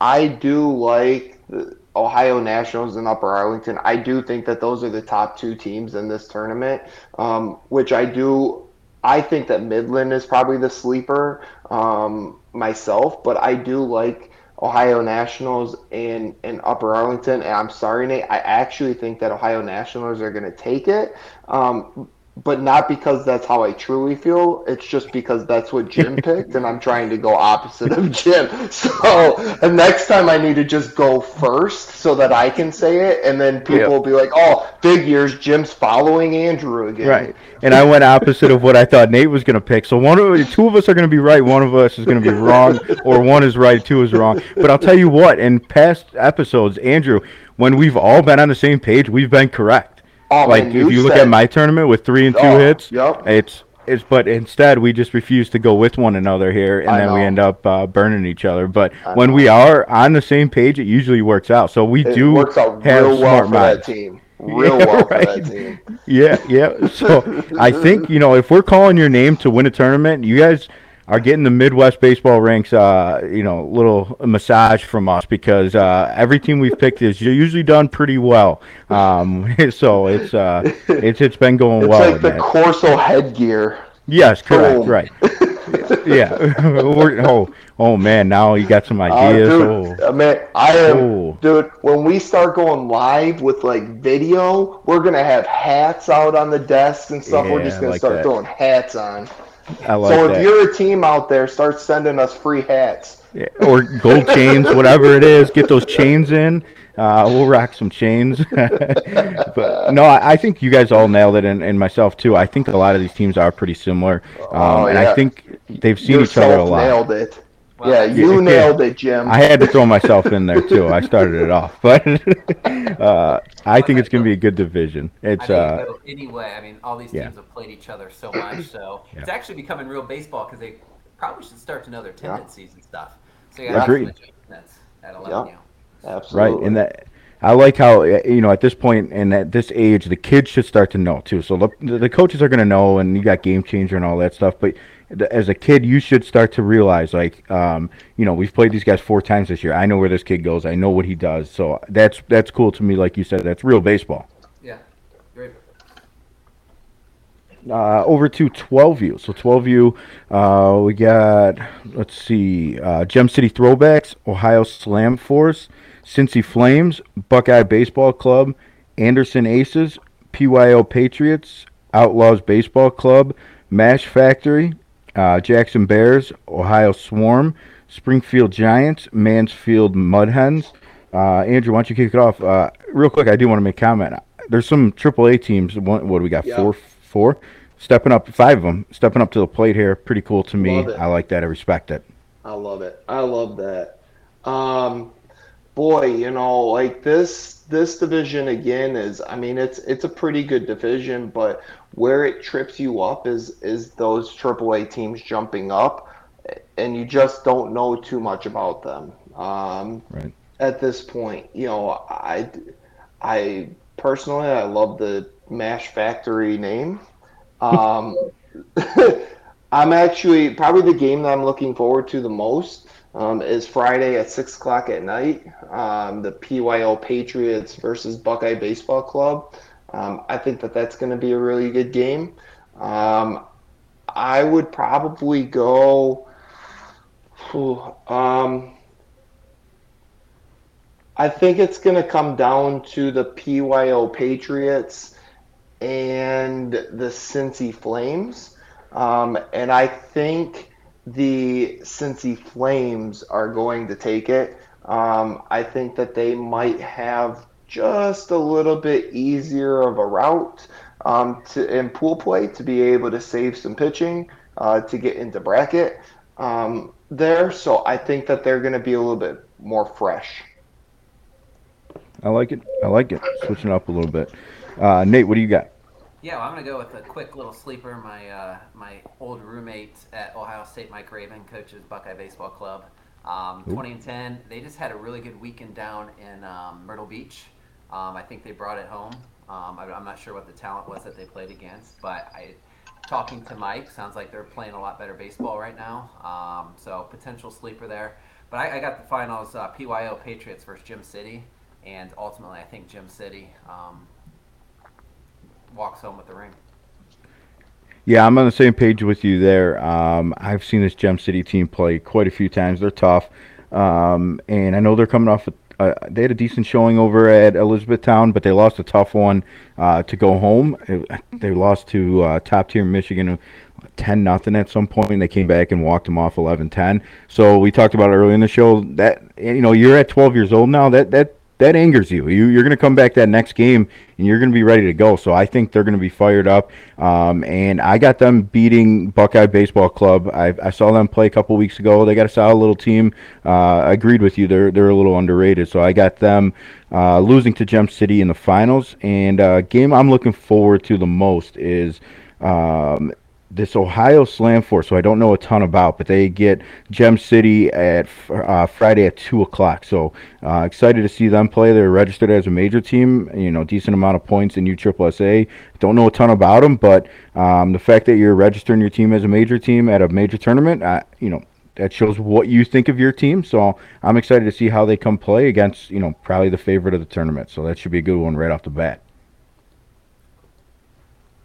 I do like the Ohio Nationals and Upper Arlington. I do think that those are the top two teams in this tournament, um, which I do. I think that Midland is probably the sleeper um, myself, but I do like Ohio Nationals and, and Upper Arlington. And I'm sorry, Nate, I actually think that Ohio Nationals are going to take it. Um, but not because that's how I truly feel. It's just because that's what Jim picked, and I'm trying to go opposite of Jim. So the next time I need to just go first so that I can say it, and then people yep. will be like, "Oh, figures, Jim's following Andrew again." Right. And I went opposite of what I thought Nate was going to pick. So one of two of us are going to be right, one of us is going to be wrong, or one is right, two is wrong. But I'll tell you what, in past episodes, Andrew, when we've all been on the same page, we've been correct. Oh, like man, if you look at my tournament with three and two oh, hits, yep. it's it's but instead we just refuse to go with one another here, and I then know. we end up uh, burning each other. But I when know. we are on the same page, it usually works out. So we it do works out have real well for minds. that team. Real yeah, well right. for that team. Yeah, yeah. So I think you know if we're calling your name to win a tournament, you guys are getting the Midwest baseball ranks, uh, you know, little massage from us because uh, every team we've picked is usually done pretty well. Um, so it's uh, it's it's been going it's well. It's like the Corso headgear. Yes, correct, Boom. right. yeah. oh, oh man, now you got some uh, ideas. dude, oh. man, I am, oh. dude. When we start going live with like video, we're gonna have hats out on the desks and stuff. Yeah, we're just gonna like start that. throwing hats on. I like so if that. you're a team out there, start sending us free hats. Yeah, or gold chains, whatever it is. Get those chains in. Uh, we'll rock some chains. but no, I, I, think you guys all nailed it, and, and, myself too. I think a lot of these teams are pretty similar, um, oh, yeah. and I think they've seen Yourself each other a lot. Nailed it. Well, yeah, you yeah, nailed it, Jim. I had to throw myself in there too. I started it off, but uh, I think it's going to be a good division. It's uh, anyway. I mean, all these teams yeah. have played each other so much, so yeah. it's actually becoming real baseball because they probably should start to know their tendencies and stuff. So yeah, Agreed. That's that'll yeah. Absolutely. Right, and that I like how you know at this point and at this age, the kids should start to know too. So the, the coaches are going to know, and you got game changer and all that stuff, but as a kid, you should start to realize, like, um, you know, we've played these guys four times this year. I know where this kid goes. I know what he does. So that's that's cool to me. Like you said, that's real baseball. Yeah, great. Uh, over to 12U. So 12U, uh, we got, let's see, uh, Gem City Throwbacks, Ohio Slam Force, Cincy Flames, Buckeye Baseball Club, Anderson Aces, PYO Patriots, Outlaws Baseball Club, Mash Factory, uh, Jackson Bears, Ohio Swarm, Springfield Giants, Mansfield Mudhens. Uh, Andrew, why don't you kick it off? Uh, real quick, I do want to make a comment. There's some AAA teams. What, what do we got? Yeah. Four, four, stepping up. Five of them stepping up to the plate here. Pretty cool to me. I like that. I respect it. I love it. I love that. Um, boy, you know, like this this division again is I mean it's it's a pretty good division, but where it trips you up is is those AAA teams jumping up, and you just don't know too much about them. Um, right. At this point, you know, I I personally I love the Mash Factory name. Um, I'm actually probably the game that I'm looking forward to the most um, is Friday at six o'clock at night. Um, the PYO Patriots versus Buckeye Baseball Club. Um, I think that that's going to be a really good game. Um, I would probably go. Um, I think it's going to come down to the PYO Patriots and the Cincy Flames. Um, and I think the Cincy Flames are going to take it. Um, I think that they might have just a little bit easier of a route um, to in pool play to be able to save some pitching uh, to get into bracket um, there. So I think that they're going to be a little bit more fresh. I like it. I like it. Switching up a little bit. Uh, Nate, what do you got? Yeah, well, I'm gonna go with a quick little sleeper. My uh, my old roommate at Ohio State, Mike Raven, coaches Buckeye Baseball Club. Um, 20 and 10. They just had a really good weekend down in um, Myrtle Beach. Um, I think they brought it home. Um, I, am not sure what the talent was that they played against, but I, talking to Mike, sounds like they're playing a lot better baseball right now. Um, so potential sleeper there. But I, I got the finals: uh, PYO Patriots versus Gem City, and ultimately, I think Gem City um, walks home with the ring. Yeah, I'm on the same page with you there. Um, I've seen this Gem City team play quite a few times. They're tough, um, and I know they're coming off. Uh, they had a decent showing over at Elizabethtown, but they lost a tough one uh, to go home. It, they lost to uh, top tier Michigan, ten nothing at some point. And they came back and walked them off 11-10. So we talked about earlier in the show that you know you're at 12 years old now. That that that angers you. you you're going to come back that next game and you're going to be ready to go. So I think they're going to be fired up. Um, and I got them beating Buckeye Baseball Club. I, I saw them play a couple weeks ago. They got a solid little team. Uh, I agreed with you. They're they're a little underrated. So I got them uh, losing to Gem City in the finals. And uh, game I'm looking forward to the most is. Um, this Ohio Slam Force, so I don't know a ton about, but they get Gem City at uh, Friday at two o'clock. So uh, excited to see them play. They're registered as a major team. You know, decent amount of points in USSSA. Don't know a ton about them, but um, the fact that you're registering your team as a major team at a major tournament, uh, you know, that shows what you think of your team. So I'm excited to see how they come play against, you know, probably the favorite of the tournament. So that should be a good one right off the bat.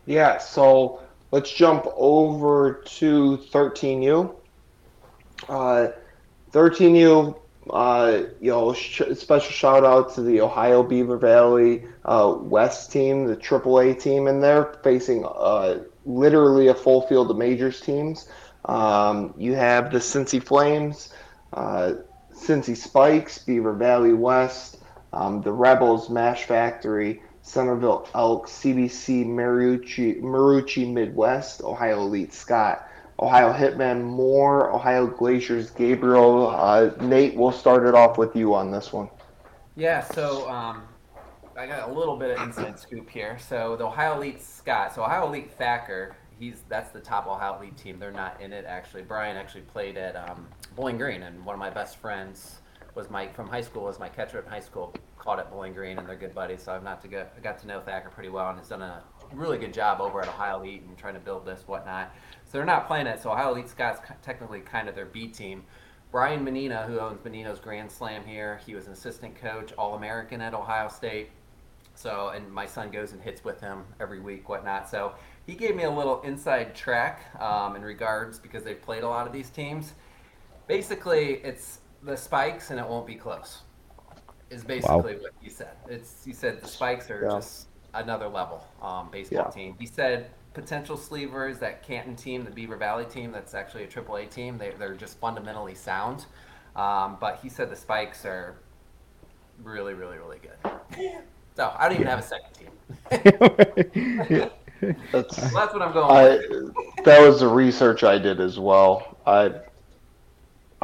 Yeah. So Let's jump over to 13U. Uh, 13U, uh, you know, sh- special shout out to the Ohio Beaver Valley uh, West team, the AAA team, and they're facing uh, literally a full field of majors teams. Um, you have the Cincy Flames, uh, Cincy Spikes, Beaver Valley West, um, the Rebels, Mash Factory, Centerville Elk, CBC, Marucci, Marucci Midwest, Ohio Elite Scott, Ohio Hitman Moore, Ohio Glaciers Gabriel. Uh, Nate, we'll start it off with you on this one. Yeah, so um, I got a little bit of inside scoop here. So the Ohio Elite Scott, so Ohio Elite Thacker, he's that's the top Ohio Elite team. They're not in it actually. Brian actually played at um, Bowling Green, and one of my best friends was my from high school was my catcher in high school caught at Bowling Green, and they're good buddies. So I've not to go, I got to know Thacker pretty well, and has done a really good job over at Ohio Elite and trying to build this whatnot. So they're not playing it. So Ohio Elite Scott's technically kind of their B team. Brian Menina, who owns Menino's Grand Slam here, he was an assistant coach, All American at Ohio State. So, and my son goes and hits with him every week, whatnot. So he gave me a little inside track um, in regards because they've played a lot of these teams. Basically, it's the spikes and it won't be close is basically wow. what he said. It's he said the Spikes are yeah. just another level um, baseball yeah. team. He said potential sleevers, that Canton team, the Beaver Valley team, that's actually a AAA team. They, they're just fundamentally sound. Um, but he said the Spikes are really, really, really good. So I don't even have a second team. that's, that's what I'm going. I, that was the research I did as well. I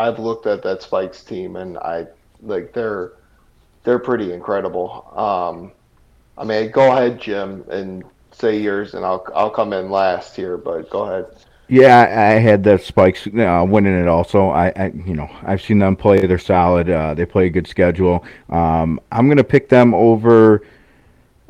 I've looked at that Spikes team and I like they're they're pretty incredible. Um, I mean, go ahead, Jim, and say yours, and I'll I'll come in last here. But go ahead. Yeah, I had the Spikes uh, winning it also. I, I, you know, I've seen them play. They're solid. Uh, they play a good schedule. Um, I'm gonna pick them over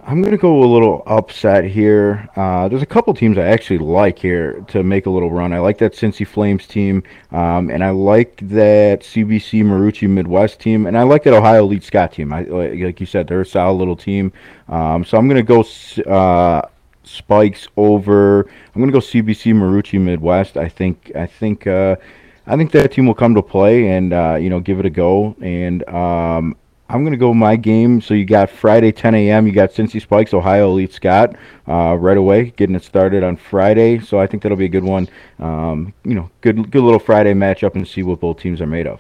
I'm going to go a little upset here. Uh, there's a couple teams I actually like here to make a little run. I like that Cincy Flames team, um, and I like that CBC Marucci Midwest team, and I like that Ohio Elite Scott team. I, like you said, they're a solid little team. Um, so I'm going to go uh, Spikes over. I'm going to go CBC Marucci Midwest. I think. I think. Uh, I think that team will come to play and uh, you know give it a go. And um, I'm going to go my game. So you got Friday 10 a.m. You got Cincy Spikes, Ohio Elite Scott, uh, right away, getting it started on Friday. So I think that'll be a good one. Um, you know, good good little Friday matchup and see what both teams are made of.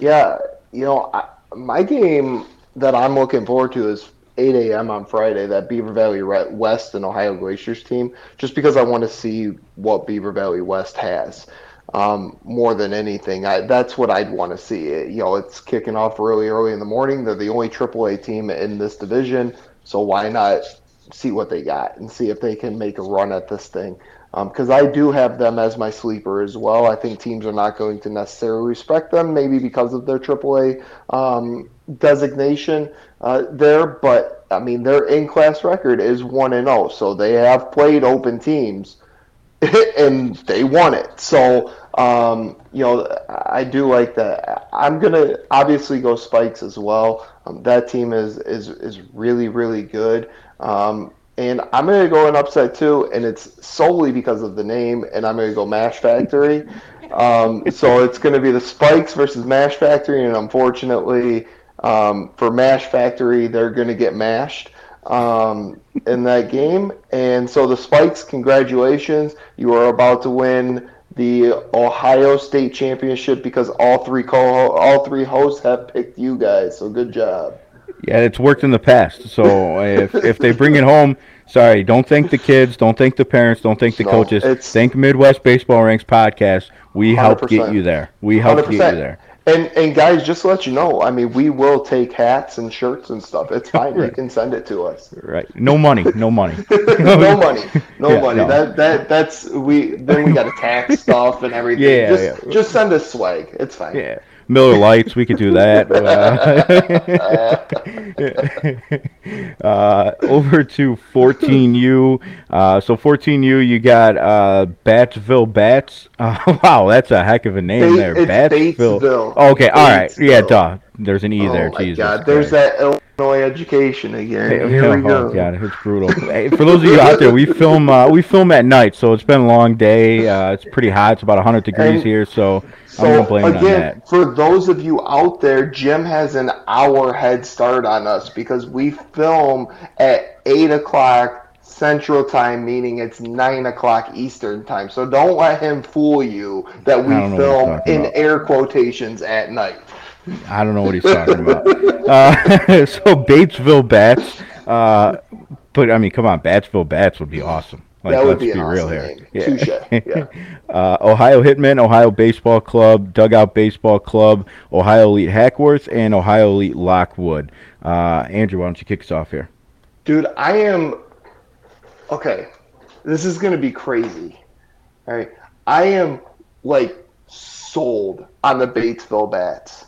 Yeah, you know, I, my game that I'm looking forward to is 8 a.m. on Friday. That Beaver Valley West and Ohio Glaciers team, just because I want to see what Beaver Valley West has um, more than anything. I, that's what I'd want to see. It, you know, it's kicking off really early in the morning. They're the only AAA team in this division, so why not see what they got and see if they can make a run at this thing? Because um, I do have them as my sleeper as well. I think teams are not going to necessarily respect them, maybe because of their AAA um, designation uh, there, but I mean their in class record is one and zero, so they have played open teams, and they won it. So um, you know I do like that. I'm gonna obviously go Spikes as well. Um, that team is is is really really good. Um, and I'm to go an upset too, and it's solely because of the name, and I'm to go Mash Factory. Um, so it's to be the Spikes versus Mash Factory, and unfortunately um, for Mash Factory, they're to get mashed um, in that game. And so the Spikes, congratulations, you are about to win the Ohio State Championship because all three co all three hosts have picked you guys. So good job. Yeah, it's worked in the past. So if, if they bring it home, sorry, don't thank the kids, don't thank the parents, don't thank the No, coaches. Thank Midwest Baseball Ranks podcast. We helped get you there. We helped get you there. And and guys, just to let you know, I mean, we will take hats and shirts and stuff. It's fine. You can send it to us. Right. No money. No money. no money. No Yeah, money. no. That that that's we then we got to tax stuff and everything. Yeah, just, yeah. just send us swag. It's fine. Yeah. Miller Lites, we could do that. Uh, uh, over to 14U. Uh, so 14U, you got uh, Battsville Bats. Uh, wow, that's a heck of a name there. it's Batesville. Batesville. Okay, all right. Yeah, duh. There's an E there. oh my Jesus. God! There's that Illinois education again. Hey, Here oh, we go. God, it's brutal. Hey, for those of you out there, we film uh, we film at night, so it's been a long day. Uh, it's pretty hot. It's about 100 degrees And here, so, So gonna blame it on again, for those of you out there, Jim has an hour head start on us because we film at eight o'clock Central Time, meaning it's nine o'clock Eastern Time. So don't let him fool you that we I don't know what he's film in about. air quotations at night. I don't know what he's talking about. Uh, so Batesville Bats, uh, but I mean, come on, Batesville Bats would be awesome. Like, that would be be real awesome here. name. Touche. Yeah. Uh, Ohio Hitmen, Ohio Baseball Club, Dugout Baseball Club, Ohio Elite Hackworth, and Ohio Elite Lockwood. Uh, Andrew, why don't you kick us off here? Dude, I am okay. This is gonna be crazy. All right, I am like sold on the Batesville Bats.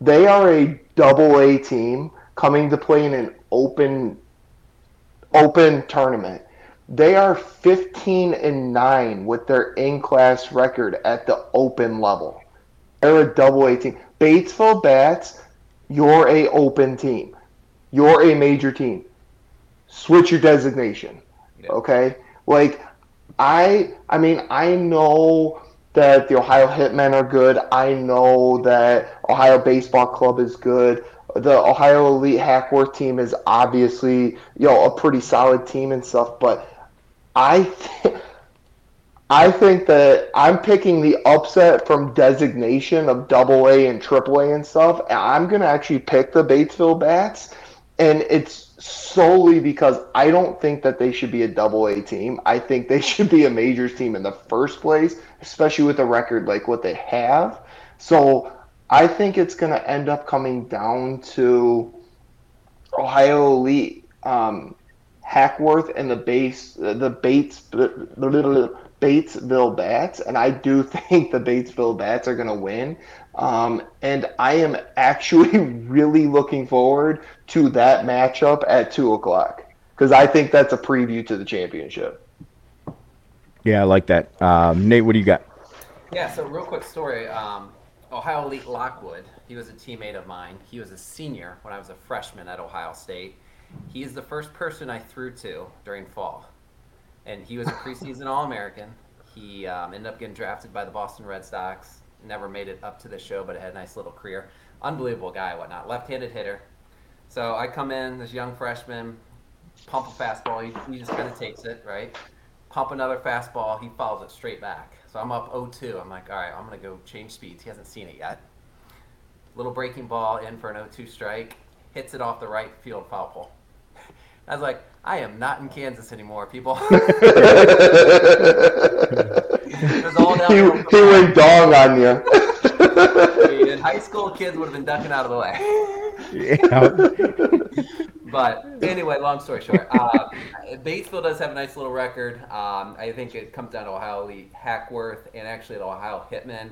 They are a double A team coming to play in an open open tournament. They are 15 and 9 with their in-class record at the open level. They're a double A team. Batesville Bats, you're a open team. You're a major team. Switch your designation. Yeah. Okay? Like I I mean, I know that the Ohio Hitmen are good. I know that Ohio Baseball Club is good. The Ohio Elite Hackworth team is obviously, you know, a pretty solid team and stuff, but I th- I think that I'm picking the upset from designation of double A and triple A and stuff. and I'm going to actually pick the Batesville Bats. And it's solely because I don't think that they should be a double A team. I think they should be a majors team in the first place, especially with a record like what they have. So I think it's going to end up coming down to Ohio Elite, um, Hackworth, and the base, the Bates, the little Batesville Bats, and I do think the Batesville Bats are going to win. Um, and I am actually really looking forward to that matchup at two o'clock because I think that's a preview to the championship. Yeah, I like that. Um, Nate, what do you got? Yeah, so real quick story. Um, Ohio Elite Lockwood, he was a teammate of mine. He was a senior when I was a freshman at Ohio State. He is the first person I threw to during fall. And he was a preseason All American. He um, ended up getting drafted by the Boston Red Sox. Never made it up to the show, but had a nice little career. Unbelievable guy, whatnot. Left handed hitter. So I come in, this young freshman, pump a fastball. He, he just kind of takes it, right? Pump another fastball. He follows it straight back. So I'm up 0-2. I'm like, all right, I'm going to go change speeds. He hasn't seen it yet. Little breaking ball in for an 0-2 strike. Hits it off the right field foul pole. I was like, I am not in Kansas anymore, people. It was all he, he went dong on you. In high school, kids would have been ducking out of the way. Yeah. But anyway, long story short, uh, Batesville does have a nice little record. Um, I think it comes down to Ohio Elite Hackworth and actually the Ohio Hitmen.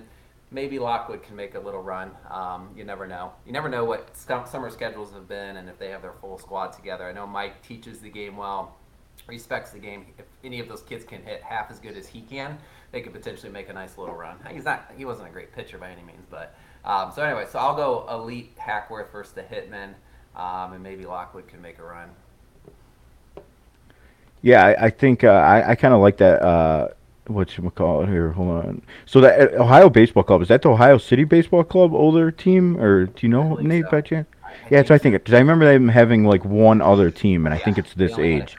Maybe Lockwood can make a little run. Um, you never know. You never know what summer schedules have been and if they have their full squad together. I know Mike teaches the game well, respects the game. If any of those kids can hit half as good as he can, they could potentially make a nice little run. He's not. He wasn't a great pitcher by any means, but um, so anyway. So I'll go elite Hackworth versus the Hitmen, um, and maybe Lockwood can make a run. Yeah, I, I think uh, I, I kind of like that. Uh, what you call it here? Hold on. So that uh, Ohio Baseball Club is that the Ohio City Baseball Club older team, or do you know Nate so. by chance? yeah, so I think because I remember them having like one other team, and I think it's this age.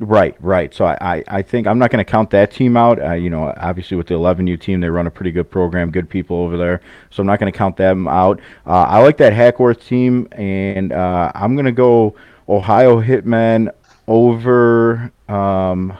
Right, right. So I, I, I think I'm not going to count that team out. Uh, you know, obviously with the 11U team, they run a pretty good program, good people over there. So I'm not going to count them out. Uh, I like that Hackworth team, and uh, I'm going to go Ohio Hitmen over. Um,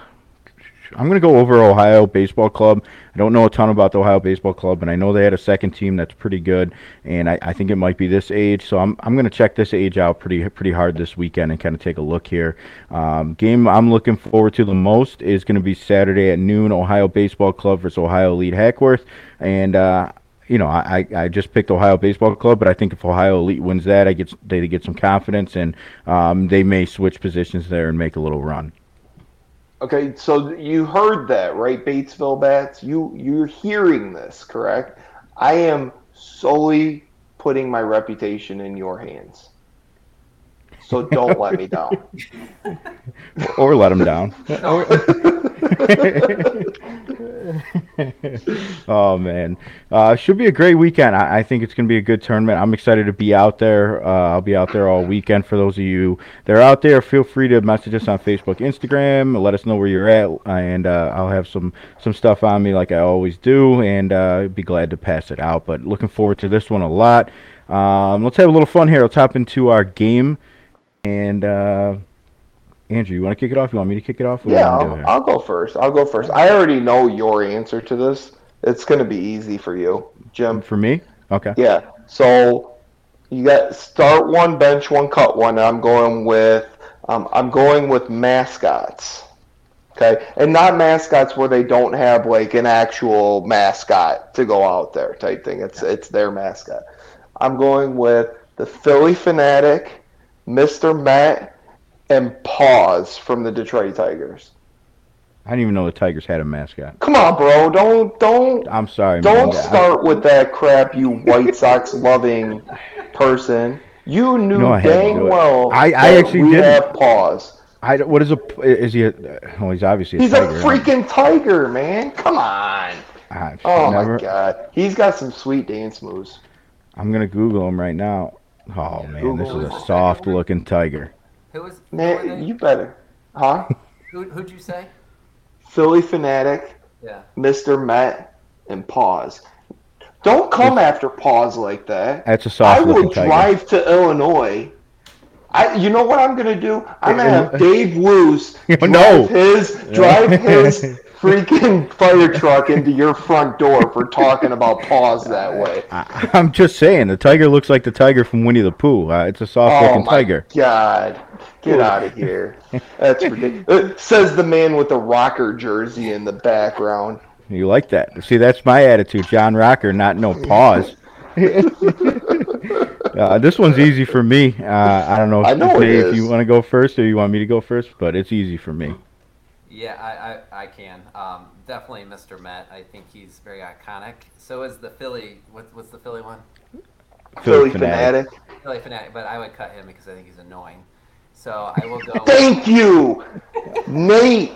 I'm going to go over Ohio Baseball Club. I don't know a ton about the Ohio Baseball Club, but I know they had a second team that's pretty good, and I, I think it might be this age. So I'm, I'm going to check this age out pretty pretty hard this weekend and kind of take a look here. Um, game I'm looking forward to the most is going to be Saturday at noon. Ohio Baseball Club versus Ohio Elite Hackworth, and uh, you know, I, I just picked Ohio Baseball Club, but I think if Ohio Elite wins that, I get they get some confidence, and um, they may switch positions there and make a little run. Okay, so you heard that, right, Batesville Bats? You you're hearing this, correct? I am solely putting my reputation in your hands. So don't let me down. or let them down. oh man, uh, should be a great weekend. I, I think it's going to be a good tournament. I'm excited to be out there. Uh, I'll be out there all weekend. For those of you that are out there, feel free to message us on Facebook, Instagram. Let us know where you're at, and uh, I'll have some some stuff on me like I always do, and uh, be glad to pass it out. But looking forward to this one a lot. Um, let's have a little fun here. Let's hop into our game and uh, Andrew, you want to kick it off? You want me to kick it off? yeah, I'll, I'll, go first. I'll go first. I already know your answer to this. It's going to be easy for you, Jim. For me? Okay. Yeah. So you got start one, bench one, cut one. I'm going with um, I'm going with mascots. Okay, and not mascots where they don't have like an actual mascot to go out there type thing. It's it's their mascot. I'm going with the Phillie Phanatic, Mr. Met, and Paws from the Detroit Tigers. I didn't even know the Tigers had a mascot. Come on, bro. Don't don't. I'm sorry. Don't man. start with that crap, you White Sox loving person. You knew no, dang well. I, I actually we did have Paws. I what is a is he? A, well, he's obviously a he's tiger, a freaking tiger, man. Come on. Ah, oh never, my god, he's got some sweet dance moves. I'm gonna Google him right now. Oh man, this is a soft looking tiger. Who was? Man, you better, huh? Who who'd you say? Phillie Phanatic, Yeah. Mr. Met and Paws. Don't come it's, after Paws like that. That's a soft I will drive to Illinois. I, you know what I'm gonna do? I'm gonna have Dave Woos drive no. his drive his freaking fire truck into your front door for talking about paws that way. I, am just saying, the tiger looks like the tiger from Winnie the Pooh. Uh, it's a soft-looking oh tiger. God, get out of here! That's ridiculous. Uh, says the man with the rocker jersey in the background. You like that? See, that's my attitude, John Rocker. Not no paws. uh, this one's easy for me. Uh, I don't know, if, know if you want to go first or you want me to go first, but it's easy for me. Yeah, I, I, I can. Um, definitely Mr. Met. I think he's very iconic. So is the Philly. What, what's the Philly one? Phillie Phanatic. Phillie Phanatic, but I would cut him because I think he's annoying. So I will go. Thank you, Nate.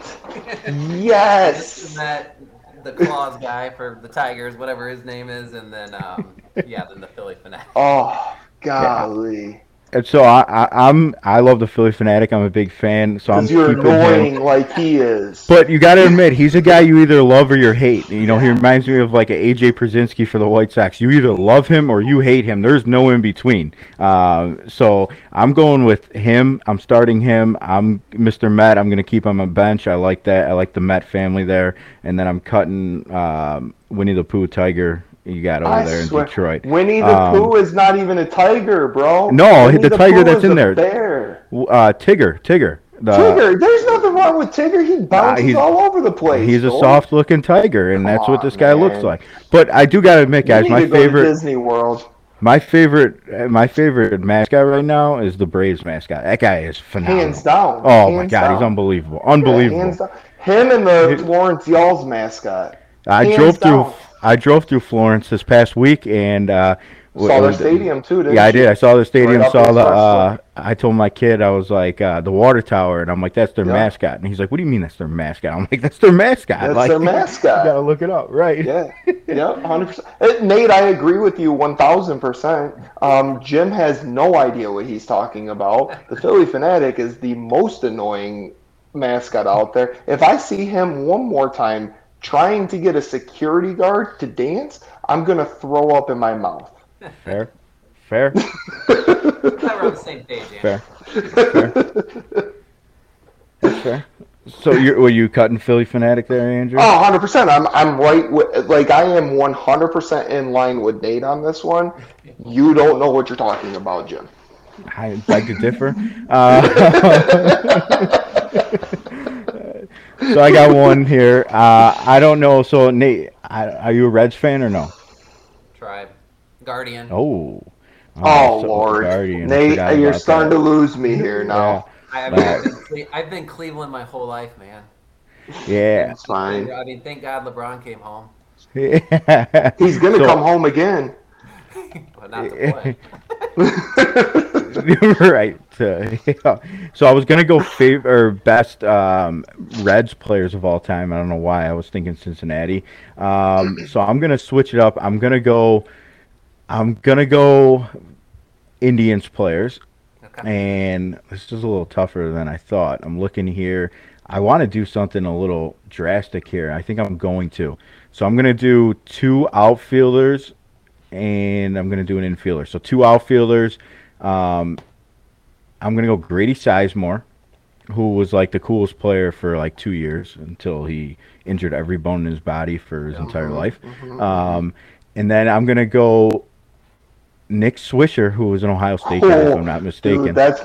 yes. Mr. Met, the claws guy for the Tigers, whatever his name is, and then um, yeah, then the Phillie Phanatic. Oh, golly. And so I, I, am I love the Phillie Phanatic. I'm a big fan. So I'm you're annoying him. like he is. But you got to admit, he's a guy you either love or you hate. You know, he reminds me of like a AJ Pierzynski for the White Sox. You either love him or you hate him. There's no in between. Uh, so I'm going with him. I'm starting him. I'm Mr. Met. I'm going to keep him on bench. I like that. I like the Met family there. And then I'm cutting um, Winnie the Pooh Tiger you got over I there in Detroit. Winnie the um, Pooh is not even a tiger, bro. No, Winnie the, the tiger Pooh that's in there. Bear. Uh, Tigger, Tigger. The, Tigger, there's nothing wrong with Tigger. He bounces he's- all over the place. He's a soft looking tiger, and that's what this guy on, looks like. But I do gotta admit, guys, my to go to favorite, Disney World. my favorite, uh, my favorite mascot right now is the Braves mascot. That guy is phenomenal. Hands down. Oh my Hands god, he's down. unbelievable, Yeah, unbelievable. hands down. Him and the Florence Y'all's mascot. I hands drove through, down. I drove through Florence this past week, and uh, Saw their uh, stadium too, didn't Yeah, I did. I saw the stadium. up saw the. Uh, I told my kid I was like uh, the water tower, and I'm like, that's their Yeah. mascot, and he's like, what do you mean that's their mascot? I'm like, that's their mascot. That's like, their You mascot. gotta look it up, right? Yeah, yeah, hundred percent. Nate, I agree with you one thousand percent. Um, Jim has no idea what he's talking about. The Phillie Phanatic is the most annoying mascot out there. If I see him one more time trying to get a security guard to dance, I'm gonna throw up in my mouth. Fair, fair, Glad we're on the same page, Andrew. fair. That's fair. So you were you cutting Phillie Phanatic there, Andrew? Oh, 100%. I'm I'm right with like I am 100% in line with Nate on this one. You don't know what you're talking about, Jim. I beg to differ. Uh, so I got one here. Uh, I don't know. So Nate, I, are you a Reds fan or no? Tribe. Guardian. Oh. Oh, so- Lord. Guardian, Nate, you're starting that. to lose me here now. I, I mean, I've, been, Cle- I've been Cleveland my whole life, man. Yeah. It's fine. I mean, thank God LeBron came home, yeah. He's going to So- come home again. but not to play. right. uh, yeah. So I was gonna go fav- or best um, Reds players of all time. I don't know why I was thinking Cincinnati. Um, so I'm gonna switch it up. I'm gonna go. I'm gonna go Indians players, Okay. and this is a little tougher than I thought. I'm looking here. I want to do something a little drastic here. I think I'm going to. So I'm gonna do two outfielders and I'm going to do an infielder. So two outfielders. Um, I'm going to go Grady Sizemore, who was like the coolest player for like two years until he injured every bone in his body for his entire life. Um, and then I'm going to go Nick Swisher, who was an Ohio State guy, if I'm not mistaken. Oh, Dude, that's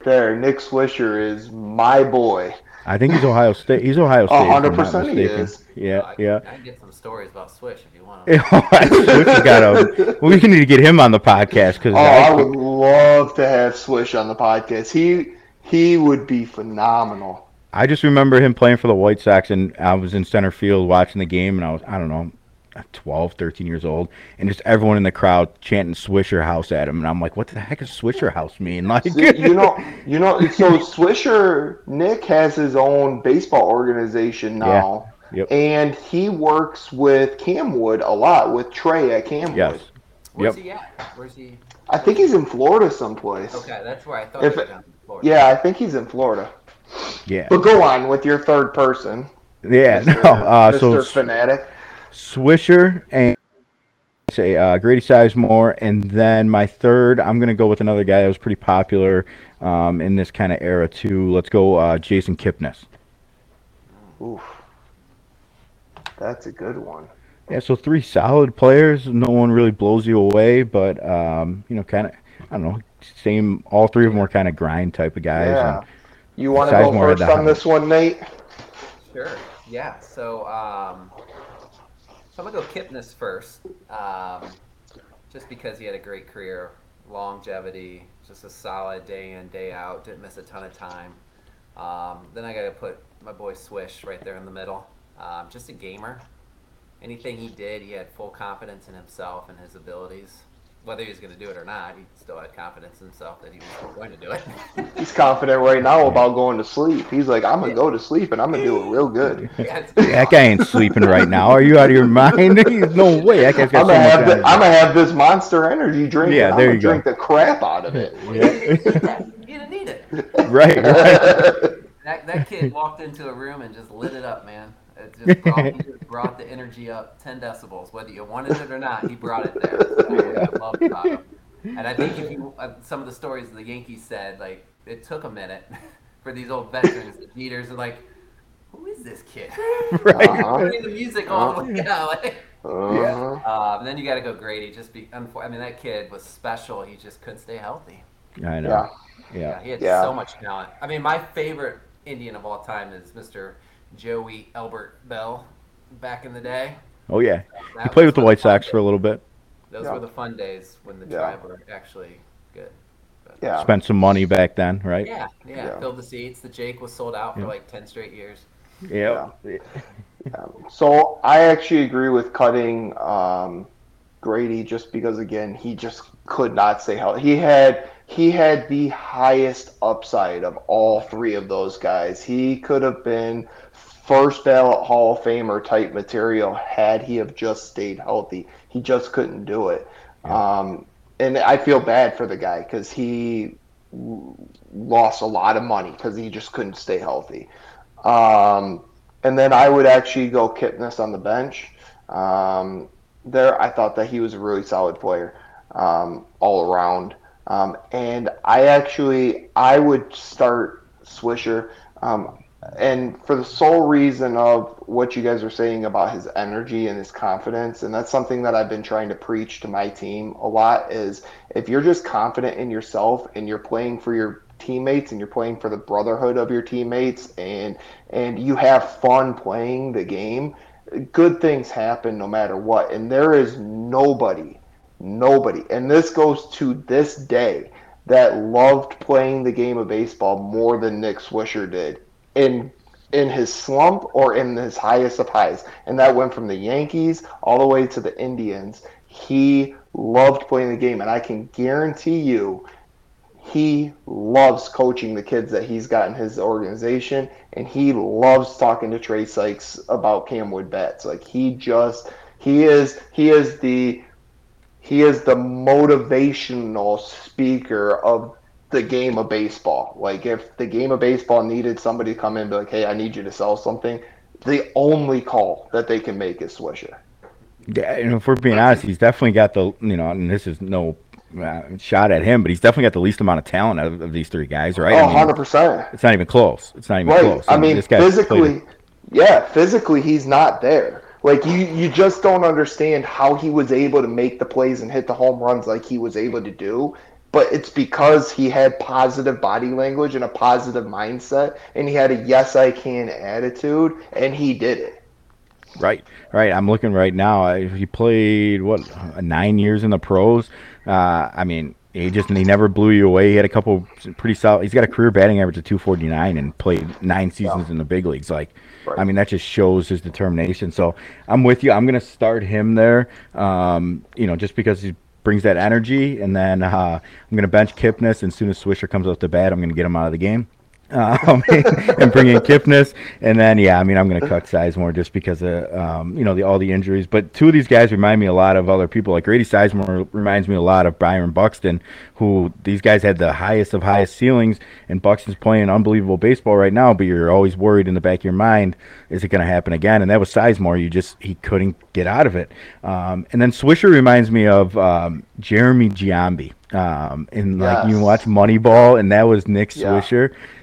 there. Nick Swisher is my boy. I think he's Ohio State. He's Ohio State. if I'm not 100% he mistaken. is. Yeah, I, yeah. I can get some stories about Swish if you want. Swish has got a. We need to get him on the podcast because Oh, I would love to have Swish on the podcast. He he would be phenomenal. I just remember him playing for the White Sox, and I was in center field watching the game, and I was, I don't know, 12, 13 years old, and just everyone in the crowd chanting Swisher House at him, and I'm like, what the heck does Swisher House mean? Like, See, you know, you know. So Swisher Nick has his own baseball organization now, Yep. and he works with Camwood a lot with Trey at Camwood. yes. Where's Yep. he at? Where's he? I think he's in Florida someplace. Okay, that's where I thought If he was down in Florida. Yeah, I think he's in Florida. Yeah. But go on with your third person. Yeah. No. Mr. Uh, so Fanatic. Swisher and say uh, Grady Sizemore, and then my third, I'm gonna go with another guy that was pretty popular um, in this kind of era too. Let's go, uh, Jason Kipnis. Oof. That's a good one. Yeah, so three solid players. No one really blows you away, but um, you know, kind of, I don't know, same. All three of them were kind of grind type of guys. Yeah. and- You want to go first on this one, Nate? Sure. Yeah. So, um, so I'm gonna go Kipnis first, um, just because he had a great career, longevity, just a solid day in day out, didn't miss a ton of time. Um, then I gotta put my boy Swish right there in the middle. Um, just a gamer. Anything he did, he had full confidence in himself and his abilities. Whether he was going to do it or not, he still had confidence in himself that he was going to do it. He's confident right now about going to sleep. He's like, I'm gonna go to sleep and I'm gonna do it real good. Yeah, that guy ain't sleeping right now. Are you out of your mind? no way. That guy's got I'm so gonna much have the, energy. I'm gonna have this Monster Energy drink. Yeah, and there I'm you gonna go. drink the crap out of it. you didn't need it. right, right. That, that kid walked into a room and just lit it up, man. It just brought, he just brought the energy up 10 decibels. Whether you wanted it or not, he brought it there. So I love about him. And I think if you, uh, some of the stories the Yankees said, like, it took a minute for these old veterans, the Jeters, are like, who is this kid? right. Uh-huh. The music all the way down. Like, Uh-huh. um, then you got to go Grady. Just be, unfor- I mean, that kid was special. He just couldn't stay healthy. I know. Yeah. Yeah. he had Yeah. so much talent. I mean, my favorite Indian of all time is Mr. Joey Albert Belle. Back in the day, Oh yeah. He played with the White Sox for a little bit. those Yeah. were the fun days when the Yeah. tribe were actually good. But- Yeah. Spent some money back then, right? yeah, yeah, Yeah. Filled the seats. The Jake was sold out for like ten straight years. Yeah. So I actually agree with cutting um, Grady just because again he just could not stay healthy. He had he had the highest upside of all three of those guys. He could have been first ballot Hall of Famer type material had he have just stayed healthy. He just couldn't do it. Um, and I feel bad for the guy because he lost a lot of money because he just couldn't stay healthy. Um, and then I would actually go Kipnis on the bench. Um, there, I thought that he was a really solid player um, all around. Um, and I actually, I would start Swisher. Um, and for the sole reason of what you guys are saying about his energy and his confidence, and that's something that I've been trying to preach to my team a lot is if you're just confident in yourself and you're playing for your teammates and you're playing for the brotherhood of your teammates and and you have fun playing the game, good things happen no matter what. And there is nobody, nobody, and this goes to this day that loved playing the game of baseball more than Nick Swisher did in in his slump or in his highest of highs. And that went from the Yankees all the way to the Indians. He loved playing the game, and I can guarantee you he loves coaching the kids that he's got in his organization, and he loves talking to Trey Sykes about Camwood bets. Like he just he is he is the he is the motivational speaker of the game of baseball. Like if the game of baseball needed somebody to come in and be like, "Hey, I need you to sell something," the only call that they can make is Swisher. Yeah, and if we're being honest, he's definitely got the you know, and this is no uh, shot at him, but he's definitely got the least amount of talent of, of these three guys, right? Oh, I mean, 100%. it's not even close. It's not even Right. close. I mean, this guy's played physically, yeah, physically he's not there. Like you, you just don't understand how he was able to make the plays and hit the home runs like he was able to do. But it's because he had positive body language and a positive mindset, and he had a yes I can attitude, and he did it. Right, right. I'm looking right now. I- He played what nine years in the pros. Uh, I mean, he just he never blew you away. He had a couple pretty solid. He's got a career batting average of 249 and played nine seasons in the big leagues. Like, Right. I mean, that just shows his determination. So I'm with you. I'm gonna start him there. Um, you know, just because he brings that energy, and then uh, I'm gonna bench Kipnis. And as soon as Swisher comes off the bat, I'm gonna get him out of the game um, and bring in Kipnis, and then yeah, I mean I'm going to cut Sizemore just because of um, you know the all the injuries. But two of these guys remind me a lot of other people. Like Grady Sizemore reminds me a lot of Byron Buxton, who these guys had the highest of highest ceilings, and Buxton's playing unbelievable baseball right now. But you're always worried in the back of your mind, is it going to happen again? And that was Sizemore. You just he couldn't get out of it. Um, and then Swisher reminds me of um, Jeremy Giambi. Um, and like you watch Moneyball, and that was Nick Yeah.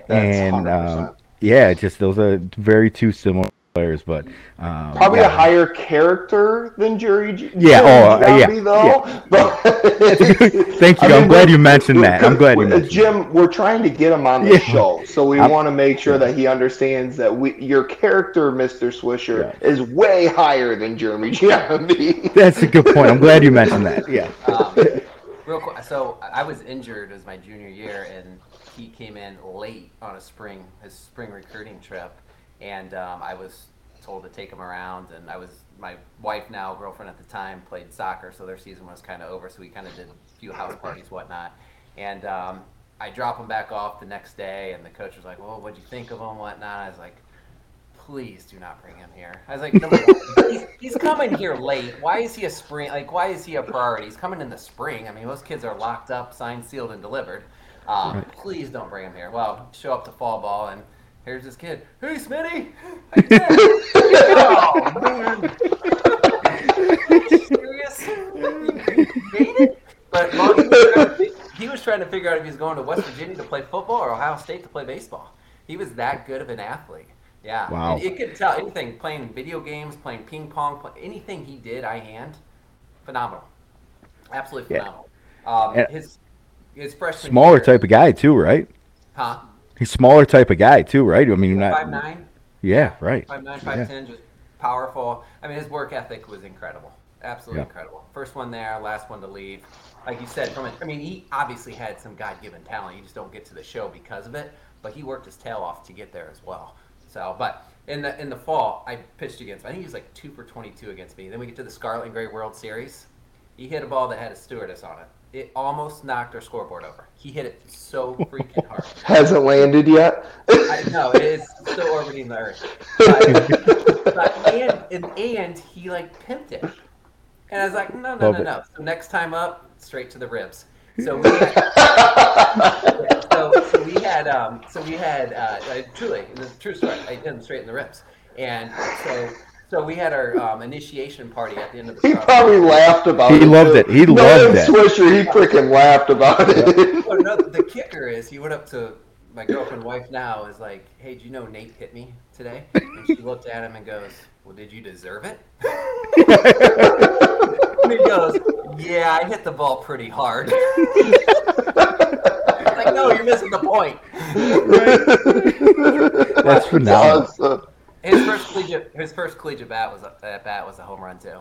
That's and 100%. um, yeah, just those are very two similar players, but um, Probably yeah. a higher character than Jerry. G- Yeah, Jerry oh, uh, yeah, though. But Thank you. I I'm mean, glad you mentioned that. I'm glad you uh, mentioned Jim, we're trying to get him on the Yeah. show, so we want to make sure that he understands that we, your character, Mr. Swisher, Yeah. is way higher than Jeremy Giambi. That's a good point. I'm glad you mentioned that. Yeah. Real quick, so I was injured as my junior year, and he came in late on a spring his spring recruiting trip, and um, I was told to take him around, and I was my wife now girlfriend at the time played soccer, so their season was kind of over, so we kind of did a few house parties, whatnot, and um, I drop him back off the next day, and the coach was like, "Well, what'd you think of him, whatnot?" I was like. Please do not bring him here. I was like, number one, he's, he's coming here late. Why is he a spring? Like, why is he a priority? He's coming in the spring. I mean, most kids are locked up, signed, sealed, and delivered. Um, Please don't bring him here. Well, show up to fall ball, and here's this kid. Hey, Smitty. How you oh man. Serious? You made it? But Long, he, was trying to, he was trying to figure out if he was going to West Virginia to play football or Ohio State to play baseball. He was that good of an athlete. Yeah. Wow. And it could tell anything playing video games, playing ping pong, play, anything he did, I hand, phenomenal. Absolutely Yeah. phenomenal. Um, And- his his freshman Smaller year- type of guy too, right? huh? He's smaller type of guy too, right? I mean, not. Five nine. Yeah, right. Five nine, five Yeah. ten, just powerful. I mean, his work ethic was incredible, absolutely Yeah. incredible. First one there, last one to leave. Like you said, from it, I mean, he obviously had some God-given talent. You just don't get to the show because of it. But he worked his tail off to get there as well. So, but in the in the fall, I pitched against. Him. I think he was like two for twenty-two against me. Then we get to the Scarlet and Gray World Series. He hit a ball that had a stewardess on it. It almost knocked our scoreboard over. He hit it so freaking hard. Hasn't landed yet. I know it's still orbiting the Earth. But, but and, and and he like pimped it, and I was like, no, no, Love no, it. no. So next time up, straight to the ribs. So we had, so, so we had um so we had uh, uh, truly the true story. I hit him straight in the ribs, and so so we had our um, initiation party at the end of the He summer. probably laughed about He it. He loved too. it. He Knowing loved it. Swisher, he freaking laughed about it. Oh, no, the kicker is he went up to my girlfriend wife now is like, hey, do you know Nate hit me today? And she looked at him and goes, well, did you deserve it? and he goes, yeah, I hit the ball pretty hard. It's like, no, you're missing the point. That's phenomenal. Awesome. His first collegiate, his first collegiate bat was a, at bat was a home run too.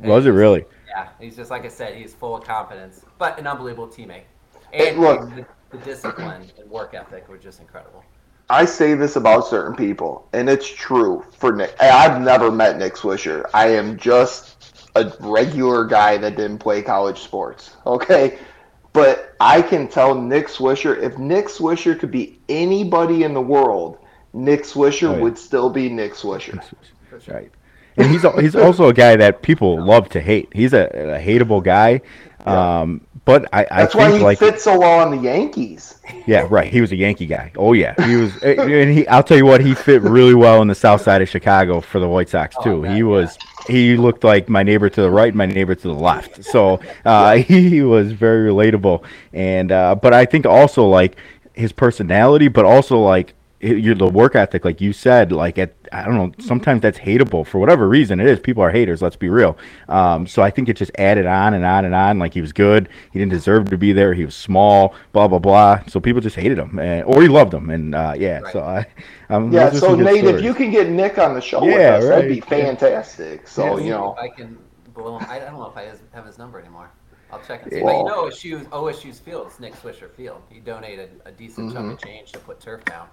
Was it really? Yeah, he's just like I said, he's full of confidence, but an unbelievable teammate. Hey, And look. the, the discipline and work ethic were just incredible. I say this about certain people, and it's true for Nick. I've never met Nick Swisher. I am just a regular guy that didn't play college sports. Okay, but I can tell Nick Swisher if Nick Swisher could be anybody in the world, Nick Swisher Oh, yeah. would still be Nick Swisher. Sure. Right. And he's he's also a guy that people love to hate. He's a, a hateable guy. Um, but I, I That's why he like fits so well on the Yankees. yeah, right. He was a Yankee guy. Oh yeah, he was. and he, I'll tell you what, he fit really well in the South Side of Chicago for the White Sox Oh, too. man, he was. He looked like my neighbor to the right, my neighbor to the left. So uh, he was very relatable. And uh, but I think also like his personality, but also like i- your the work ethic, like you said, like at I don't know, sometimes that's hateable for whatever reason it is. People are haters. Let's be real. Um, so I think it just added on and on and on. Like he was good, he didn't deserve to be there. He was small, blah blah blah. So people just hated him, and, or he loved him, and uh, yeah. Right. So I, um, Yeah, so some good Nate, if you can get Nick on the show with Yeah, us, that'd be fantastic. So See you know, if I can blow him. I don't know if I have his number anymore. I'll check and see. Well- but you know, OSU's, OSU's field is Nick Swisher Field. He donated a decent chunk of change to put turf down.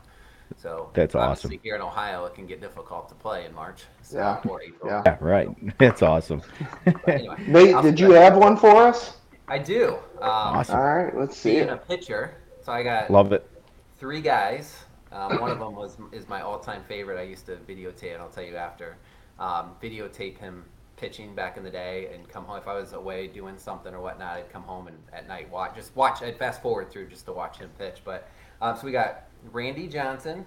So. That's awesome. Here in Ohio, it can get difficult to play in March. So, Yeah, Or April. yeah. yeah, right. That's awesome. Anyway, Nate, I'll did you have one for us? I do. Um, Awesome. All right, let's see Being a it. pitcher, so I got Love it. three guys. Um, one of them was is my all-time favorite. I used to videotape. and I'll tell you after. Um, videotape him pitching back in the day, and come home if I was away doing something or whatnot. I'd come home and at night watch, just watch. I'd fast forward through just to watch him pitch. But um, so we got Randy Johnson,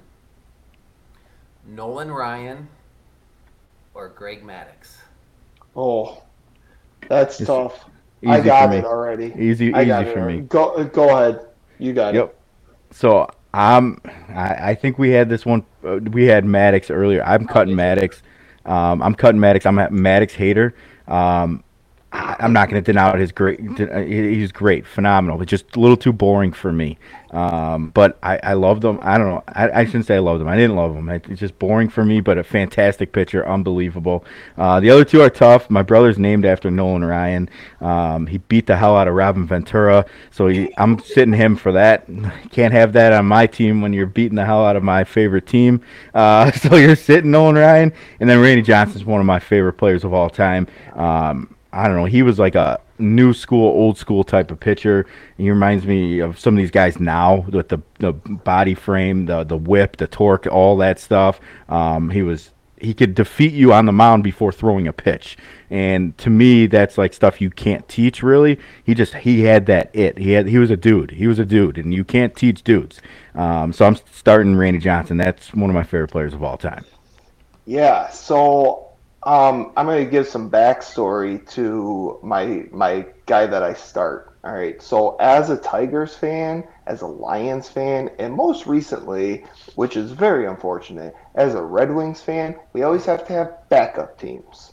Nolan Ryan, or Greg Maddux. Oh, that's It's tough. easy I for got me. it already. Easy, I easy for already. me. Go, go ahead. You got Yep. it. So I'm. I, I think we had this one. Uh, we had Maddux earlier. I'm cutting Maddux. Um, I'm cutting Maddux. I'm a Maddux hater. Um, I, I'm not going to deny his great. uh, He's great, phenomenal. But just a little too boring for me. Um, but I, I loved him. I don't know. I, I shouldn't say I loved him. I didn't love him. It's just boring for me. But a fantastic pitcher, unbelievable. Uh, the other two are tough. My brother's named after Nolan Ryan. Um, he beat the hell out of Robin Ventura. So he, I'm sitting him for that. Can't have that on my team when you're beating the hell out of my favorite team. Uh, so you're sitting Nolan Ryan, and then Randy Johnson's one of my favorite players of all time. Um, I don't know. He was like a new school, old school type of pitcher. He reminds me of some of these guys now with the the body frame, the the whip, the torque, all that stuff. Um, he was he could defeat you on the mound before throwing a pitch. And to me, that's like stuff you can't teach really. He just he had that it. He had he was a dude. He was a dude, and you can't teach dudes. Um, so I'm starting Randy Johnson. That's one of my favorite players of all time. Yeah. So um, I'm going to give some backstory to my my guy that I start. All right. So as a Tigers fan, as a Lions fan, and most recently, which is very unfortunate, as a Red Wings fan, we always have to have backup teams.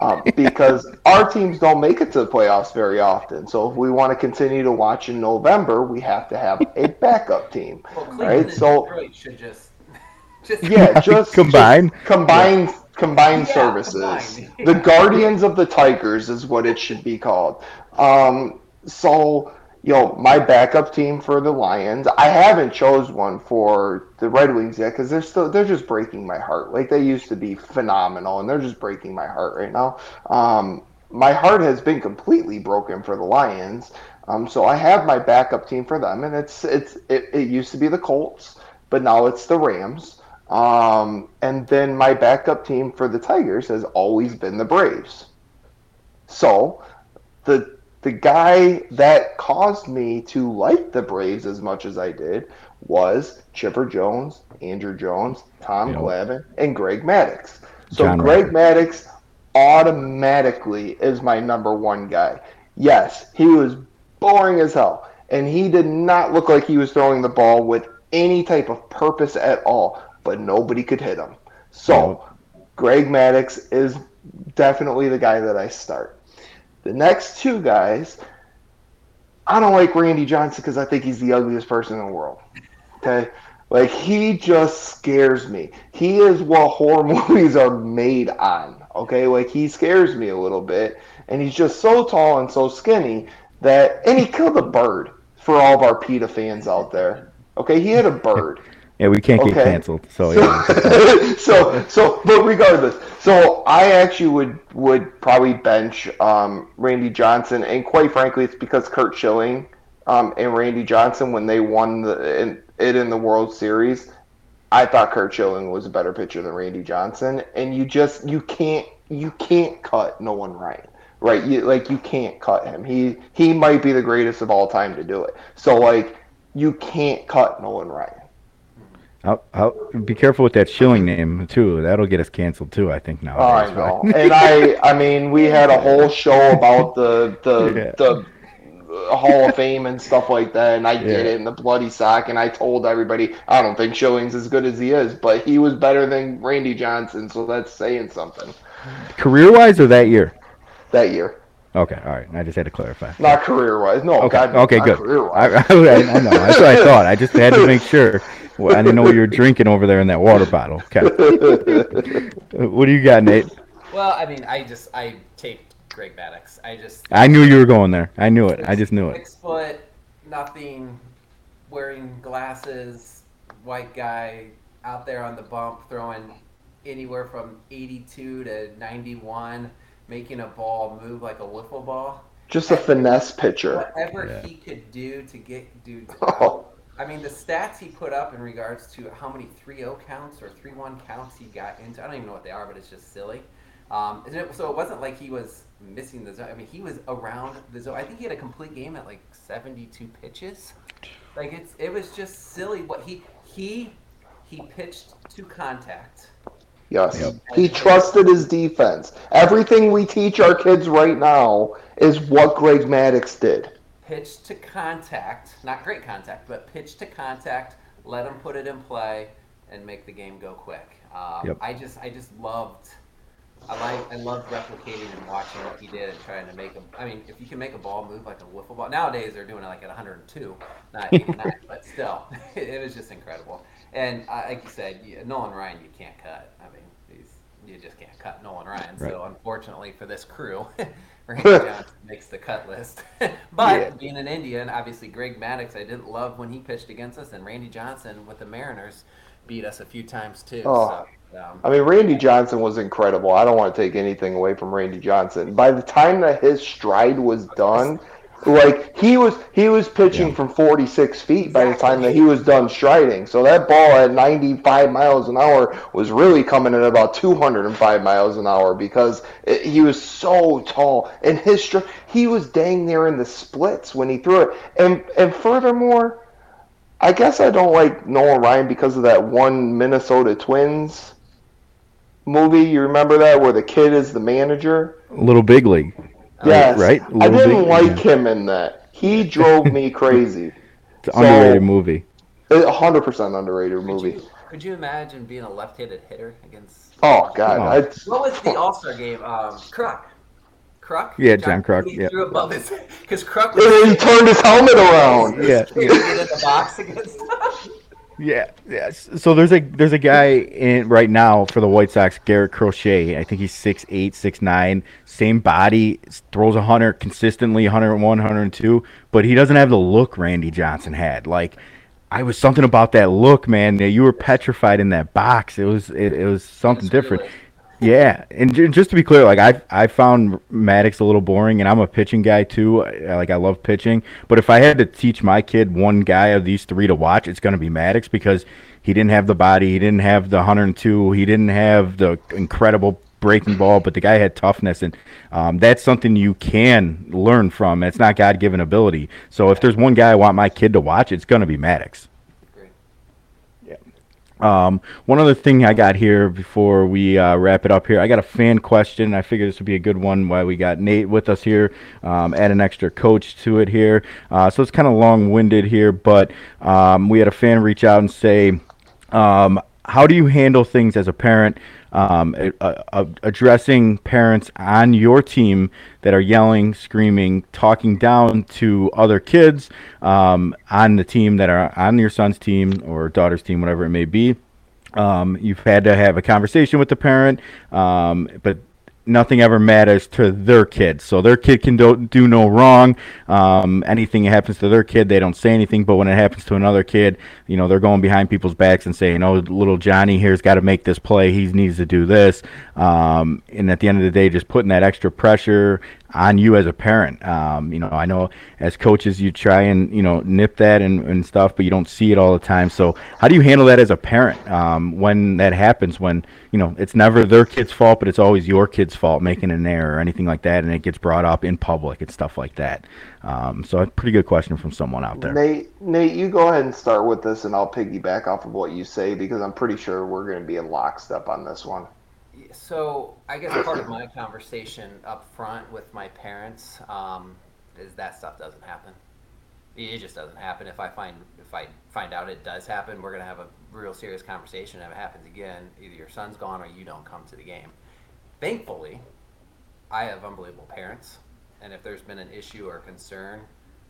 um, because our teams don't make it to the playoffs very often. So if we want to continue to watch in November, we have to have a backup team. Well, right? So Detroit should just, just yeah, just Combine? just combine combine Yeah, services. combine. The Guardians of the Tigers is what it should be called. Um, so you know, my backup team for the Lions. I haven't chose one for the Red Wings yet because they're still they're just breaking my heart. Like they used to be phenomenal, and they're just breaking my heart right now. Um, my heart has been completely broken for the Lions. Um, so I have my backup team for them, and it's it's it, it used to be the Colts, but now it's the Rams. Um, and then my backup team for the Tigers has always been the Braves. So the the guy that caused me to like the Braves as much as I did was Chipper Jones, Andruw Jones, Tom. Glavine, and Greg Maddux. So John Greg Rocker. Maddux automatically is my number one guy. Yes, he was boring as hell, and he did not look like he was throwing the ball with any type of purpose at all, but nobody could hit him. So Greg Maddux is definitely the guy that I start. The next two guys, I don't like Randy Johnson because I think he's the ugliest person in the world. Okay? Like, he just scares me. He is what horror movies are made on. Okay? Like, he scares me a little bit. And he's just so tall and so skinny that. And he killed a bird for all of our PETA fans out there. Okay? He had a bird. Yeah, we can't get canceled. So yeah. so so but regardless so i actually would would probably bench um, randy johnson and quite frankly it's because curt schilling um, and randy johnson when they won the in, it in the world series i thought curt schilling was a better pitcher than randy johnson and you just you can't you can't cut nolan ryan right you like you can't cut him he he might be the greatest of all time to do it so like you can't cut nolan ryan I'll, I'll be careful with that Schilling name too. That'll get us canceled too. I think now. I know. and I, I mean, we had a whole show about the the Yeah. the Hall of Fame and stuff like that, and I get Yeah. it in the bloody sock, and I told everybody I don't think Schilling's as good as he is, but he was better than Randy Johnson, so that's saying something Career wise or that year? that year. Okay, all right. I just had to clarify. Not career wise, no. Okay, God, okay, good. I, I, I know. That's what I thought. I just had to make sure. Well, I didn't know what you were drinking over there in that water bottle. Okay. what do you got, Nate? Well, I mean, I just I taped Greg Maddux. I just I knew you were going there. I knew it. I just knew it. Six foot, nothing, wearing glasses, white guy out there on the bump throwing anywhere from 82 to 91, making a ball move like a wiffle ball. Just a finesse pitcher. Whatever Yeah. he could do to get dudes Oh. out. I mean, the stats he put up in regards to how many 3-0 counts or 3-1 counts he got into, I don't even know what they are, but it's just silly. Um, and it- so it wasn't like he was missing the zone. I mean, he was around the zone. I think he had a complete game at like 72 pitches. Like it's it was just silly. What he he he pitched to contact. Yes. Yep. He trusted his defense. Everything we teach our kids right now is what Greg Maddux did. Pitch to contact, not great contact, but pitch to contact, let him put it in play, and make the game go quick. Um, Yep. I just, I just loved, I like, I loved replicating and watching what he did and trying to make him. I mean, if you can make a ball move like a wiffle ball, nowadays they're doing it like at 102, not 89, but still, it, was just incredible. And uh, like you said, you, Nolan Ryan, you can't cut. I mean, you just can't cut Nolan Ryan. So unfortunately for this crew, Randy Johnson makes the cut list. but Yeah. being an Indian, obviously Greg Maddux, I didn't love when he pitched against us, and Randy Johnson with the Mariners beat us a few times too. Oh. So, um, I mean, Randy Johnson was incredible. I don't want to take anything away from Randy Johnson. By the time that his stride was done, like he was he was pitching Yeah. from 46 feet by the time that he was done striding. So that ball at 95 miles an hour was really coming at about 205 miles an hour because it, he was so tall and his stri- he was dang near in the splits when he threw it. And and furthermore, I guess I don't like Nolan Ryan because of that one Minnesota Twins movie. You remember that where the kid is the manager? Little Big League. Yes. Right? I didn't Big- like yeah. him in that. He drove me crazy. It's an So- underrated movie. Hundred percent underrated movie. Could you imagine being a left-handed hitter against? Oh God, Oh. I'd- What was the All Star game? Um, Kruk. Kruk. Yeah, John Kruk, He yeah. threw above his because Kruk he turned his helmet around. Yeah, yeah. could get in the box against. Yeah, yes. So there's a there's a guy in right now for the White Sox, Garrett Crochet. I think he's 6'8", 6'9", same body, throws a hundred consistently, 101, 102, but he doesn't have the look Randy Johnson had. Like I was something about that look, man. You were petrified in that box. It was it, it was something That's different. really- Yeah, and ju- just to be clear, like I I found Maddux a little boring, and I'm a pitching guy too. Like I love pitching, but if I had to teach my kid one guy of these three to watch, it's going to be Maddux because he didn't have the body, he didn't have the 102, he didn't have the incredible breaking ball, but the guy had toughness, and um, that's something you can learn from. It's not God given ability. So if there's one guy I want my kid to watch, it's going to be Maddux. Um, one other thing I got here before we uh, wrap it up here, I got a fan question. I figured this would be a good one while we got Nate with us here. Um, add an extra coach to it here. Uh, so it's kind of long winded here, but um, we had a fan reach out and say, um, How do you handle things as a parent? Um, uh, addressing parents on your team that are yelling, screaming, talking down to other kids um, on the team that are on your son's team or daughter's team, whatever it may be. Um, you've had to have a conversation with the parent, um, but nothing ever matters to their kid. So their kid can do, do no wrong. Um, anything that happens to their kid, they don't say anything. But when it happens to another kid, you know, they're going behind people's backs and saying, "Oh, little Johnny here's got to make this play. He needs to do this." Um, and at the end of the day, just putting that extra pressure on you as a parent. Um, you know, I know as coaches, you try and you know nip that and, and stuff, but you don't see it all the time. So how do you handle that as a parent um, when that happens? When you know it's never their kid's fault, but it's always your kid's fault making an error or anything like that, and it gets brought up in public and stuff like that. Um, so a pretty good question from someone out there. Nate, Nate, you go ahead and start with this, and I'll piggyback off of what you say because I'm pretty sure we're going to be in lockstep on this one. So I guess part of my conversation up front with my parents um, is that stuff doesn't happen. It it just doesn't happen. If I find if I find out it does happen, we're gonna have a real serious conversation. If it happens again, either your son's gone or you don't come to the game. Thankfully, I have unbelievable parents, and if there's been an issue or concern,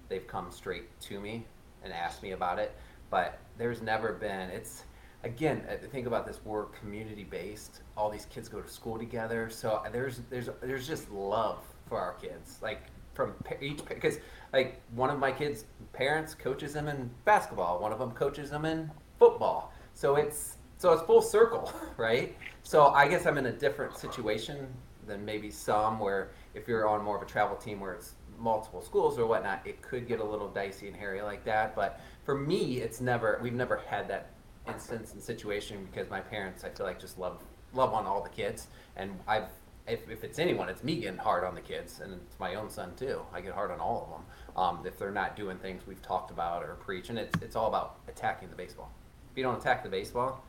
they've come straight to me and asked me about it. But there's never been it's again uh, think about this we're community based all these kids go to school together so there's there's there's just love for our kids like from each because like one of my kids parents coaches them in basketball one of them coaches them in football. So it's so it's full circle right? So i guess i'm in a different situation than maybe some where if you're on more of a travel team where it's multiple schools or whatnot it could get a little dicey and hairy like that. But for me it's never we've never had that instance and situation because my parents I feel like just love love on all the kids. And I've if, if it's anyone it's me getting hard on the kids and it's my own son too. I get hard on all of them um, if they're not doing things we've talked about or preach and it's it's all about attacking the baseball. If you don't attack the baseball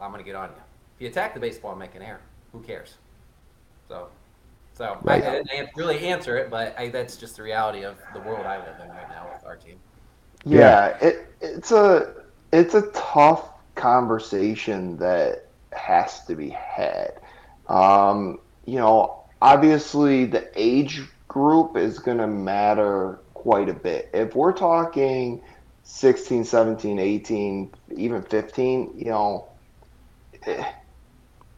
I'm gonna get on you. If you attack the baseball and make an error. Who cares? So so Right. I, I didn't really answer it but I, that's just the reality of the world I live in right now with our team. Yeah, it it's a it's a tough conversation that has to be had. Um, you know, obviously the age group is going to matter quite a bit. If we're talking 16, 17, 18, even 15, you know, eh,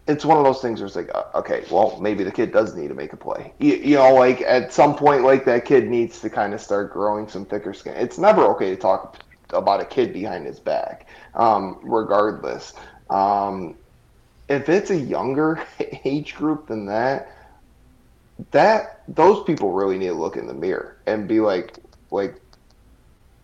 it's one of those things where it's like, uh, okay, well, maybe the kid does need to make a play. You, you know, like at some point, like that kid needs to kind of start growing some thicker skin. It's never okay to talk about a kid behind his back, um, regardless. Um, if it's a younger age group than that, that those people really need to look in the mirror and be like, like,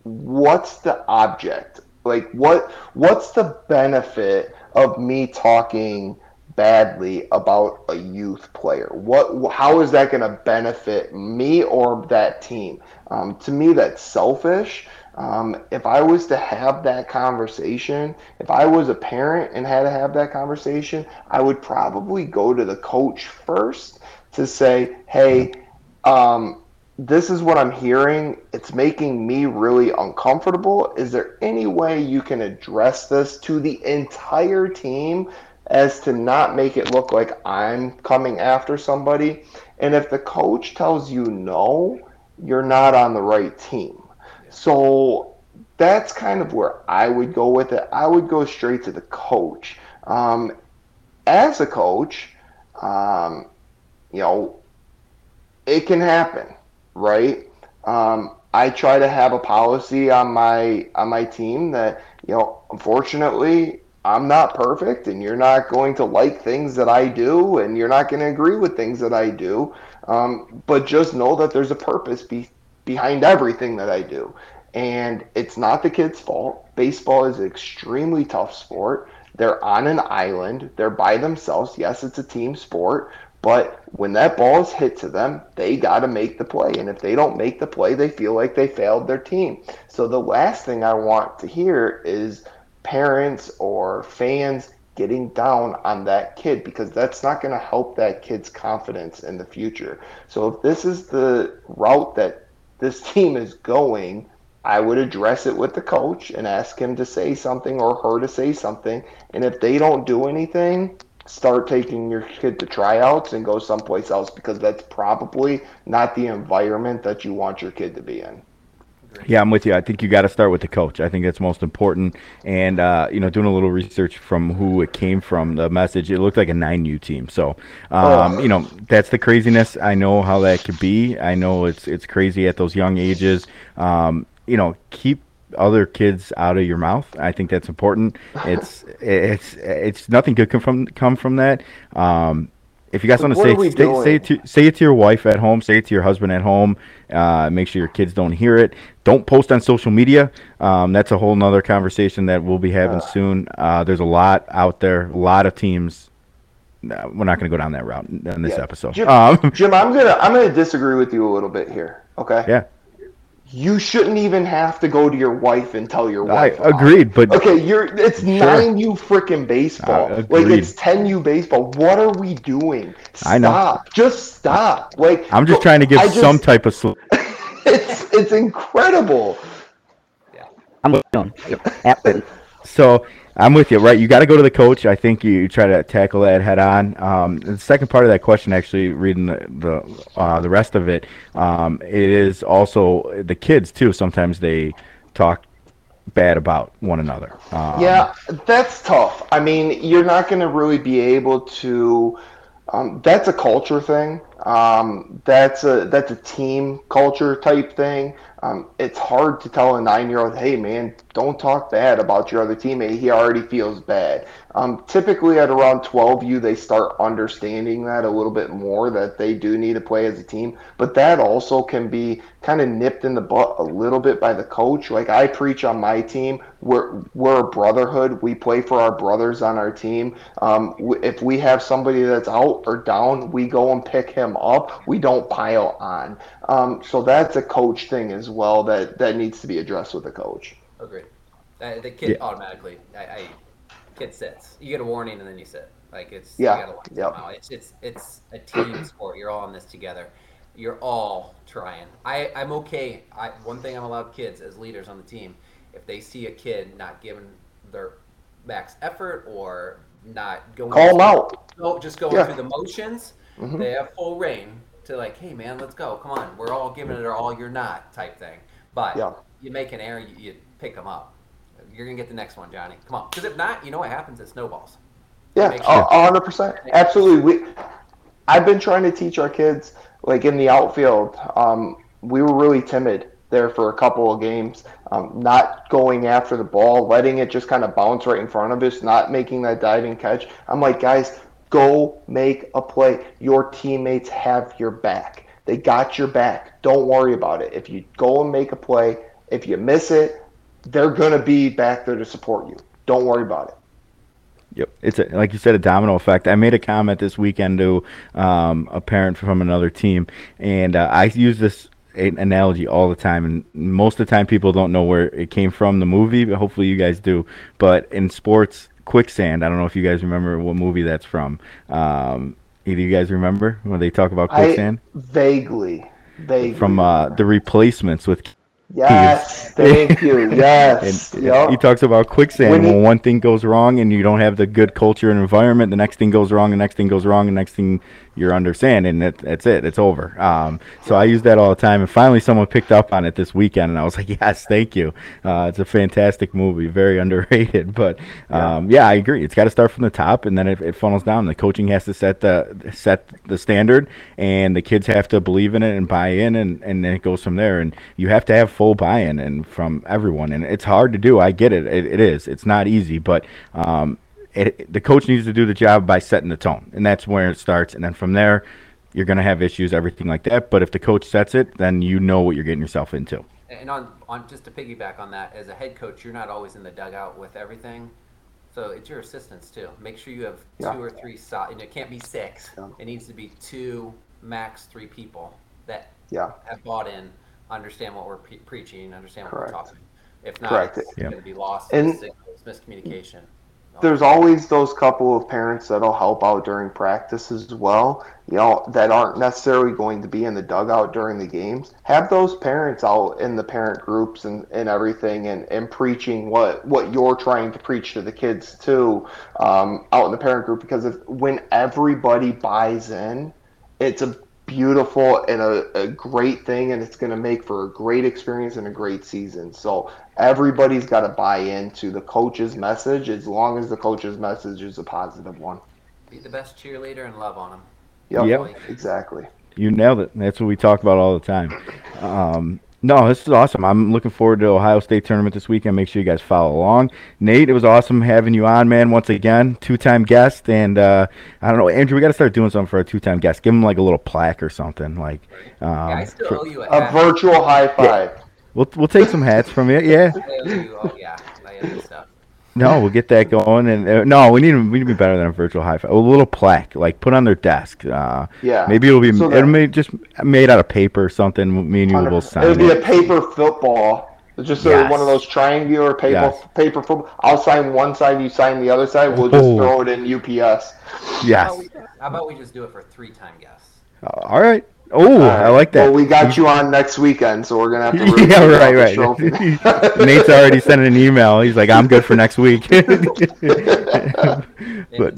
what's the object? Like, what what's the benefit of me talking? badly about a youth player? What? How is that going to benefit me or that team? Um, to me, that's selfish. Um, if I was to have that conversation, if I was a parent and had to have that conversation, I would probably go to the coach first to say, "Hey, um, this is what I'm hearing. It's making me really uncomfortable. Is there any way you can address this to the entire team as to not make it look like I'm coming after somebody? And if the coach tells you no, you're not on the right team. So that's kind of where I would go with it. I would go straight to the coach. Um, as a coach, um, you know, it can happen, right? Um, I try to have a policy on my on my team that you know, unfortunately, I'm not perfect, and you're not going to like things that I do, and you're not going to agree with things that I do. Um, but just know that there's a purpose be, behind everything that I do, and it's not the kid's fault. Baseball is an extremely tough sport. They're on an island. They're by themselves. Yes, it's a team sport, but when that ball is hit to them, they got to make the play. And if they don't make the play, they feel like they failed their team. So the last thing I want to hear is parents or fans getting down on that kid because that's not going to help that kid's confidence in the future. So if this is the route that this team is going, I would address it with the coach and ask him to say something or her to say something. And if they don't do anything, start taking your kid to tryouts and go someplace else because that's probably not the environment that you want your kid to be in. Yeah, I'm with you. I think you got to start with the coach. I think that's most important. And uh, you know, doing a little research from who it came from, the message it looked like a nine U team. So, um, oh. you know, that's the craziness. I know how that could be. I know it's it's crazy at those young ages. Um, you know, keep other kids out of your mouth. I think that's important. It's it's it's nothing good come from come from that. Um, if you guys want to say say, say, it to say it to your wife at home, say it to your husband at home. Uh, make sure your kids don't hear it. Don't post on social media. Um, that's a whole nother conversation that we'll be having uh, soon. Uh, there's a lot out there, a lot of teams. we're not going to go down that route in this yeah. episode. Jim, um, Jim, I'm gonna I'm gonna disagree with you a little bit here. Okay. Yeah you shouldn't even have to go to your wife and tell your wife. I agreed, but okay, you're it's sure. nine U freaking baseball. Like it's ten U baseball. What are we doing? Stop. I know. Just stop. Like I'm just trying to give just, some type of. Sl- it's it's incredible. Yeah, I'm with going. So I'm with you, right? You got to go to the coach. I think you, try to tackle that head on. Um, the second part of that question, actually, reading the the, uh, the rest of it, um, it is also the kids too. Sometimes they talk bad about one another. Um, yeah, that's tough. I mean, you're not going to really be able to. Um, that's a culture thing. Um, that's a that's a team culture type thing. Um, it's hard to tell a nine year old, hey man, don't talk bad about your other teammate. He already feels bad. Um, typically, at around 12U, they start understanding that a little bit more that they do need to play as a team. But that also can be kind of nipped in the butt a little bit by the coach. Like I preach on my team, we're we're a brotherhood. We play for our brothers on our team. Um, if we have somebody that's out or down, we go and pick him up. We don't pile on. Um, so that's a coach thing as well that that needs to be addressed with the coach. Agreed. Uh, the kid yeah. automatically, I, I kid sits. You get a warning and then you sit. Like it's yeah, yeah. It's it's it's a team sport. You're all in this together. You're all trying. I I'm okay. I one thing I'm allowed kids as leaders on the team. If they see a kid not giving their max effort or not going, call them out. Go, just going yeah. through the motions. Mm-hmm. They have full reign to like, hey man, let's go. Come on, we're all giving it our all. You're not type thing. But yeah. you make an error, you, you pick them up you're gonna get the next one, Johnny. Come on, because if not, you know what happens? It snowballs. Yeah, hundred percent, absolutely. We, I've been trying to teach our kids, like in the outfield. Um, we were really timid there for a couple of games, um, not going after the ball, letting it just kind of bounce right in front of us, not making that diving catch. I'm like, guys, go make a play. Your teammates have your back. They got your back. Don't worry about it. If you go and make a play, if you miss it, they're going to be back there to support you. Don't worry about it. Yep, it's a, like you said, a domino effect. I made a comment this weekend to um, a parent from another team, and uh, I use this analogy all the time. And most of the time, people don't know where it came from, the movie. But hopefully, you guys do. But in sports, quicksand. I don't know if you guys remember what movie that's from. Um, either you guys remember when they talk about quicksand? I, vaguely. Vaguely from uh, the replacements with Yes, thank you. Yes. and Yep. he talks about quicksand When when, one thing goes wrong and you don't have the good culture and environment the next thing goes wrong the next thing goes wrong the next thing you're understanding that, that's it it's over. Um, so i use that all the time and finally someone picked up on it this weekend and i was like yes thank you. Uh, it's a fantastic movie very underrated but um, yeah. i agree. It's got to start from the top and then it, it funnels down. The coaching has to set the set the standard and the kids have to believe in it and buy in and, and then it goes from there. And you have to have full buy-in and from everyone and it's hard to do. I get it. It, it is. It's not easy but um, it, the coach needs to do the job by setting the tone and that's where it starts and then from there you're going to have issues everything like that but if the coach sets it then you know what you're getting yourself into And on, on just to piggyback on that, as a head coach, you're not always in the dugout with everything. So it's your assistants too. Make sure you have Yeah. two or three solid, and it can't be six. Yeah. It needs to be two, max three people that Yeah. have bought in, understand what we're pre- preaching, understand what Correct. we're talking. If not, Correct. it's Yeah. going to be lost, And- signals, miscommunication. There's always those couple of parents that'll help out during practice as well, you know, that aren't necessarily going to be in the dugout during the games. Have those parents out in the parent groups and, and everything and, and preaching what, what you're trying to preach to the kids too, um, out in the parent group because if, when everybody buys in, it's a beautiful and a, a great thing and it's going to make for a great experience and a great season. So everybody's got to buy into the coach's message as long as the coach's message is a positive one. Be the best cheerleader and love on them. Yep, Yep. exactly. You nailed it. That's what we talk about all the time. Um, no, this is awesome. I'm looking forward to Ohio State tournament this weekend. Make sure you guys follow along. Nate, it was awesome having you on, man. Once again, two-time guest, and uh, I don't know, Andrew. We got to start doing something for a two-time guest. Give him like a little plaque or something. Like, um, Yeah, I still for- owe you a A virtual high five. we'll we'll take some hats from you. Yeah. I owe you, yeah, I owe you stuff. No, we'll get that going. And uh, no, we need we need to be better than a virtual high five. A little plaque, like put on their desk. Uh, Yeah. Maybe it'll be So it'll be just made out of paper or something. Me and you will sign It'll be it. a paper football. Just a, one of those triangular paper Yes. paper football. I'll sign one side, you sign the other side. We'll just Oh. throw it in UPS. How Yes. about, we, how about we just do it for three-time guests? All right. Oh, I like that. Well, we got you on next weekend, so we're gonna have to. really yeah, right, the right. Nate's already sent an email. He's like, I'm good for next week. but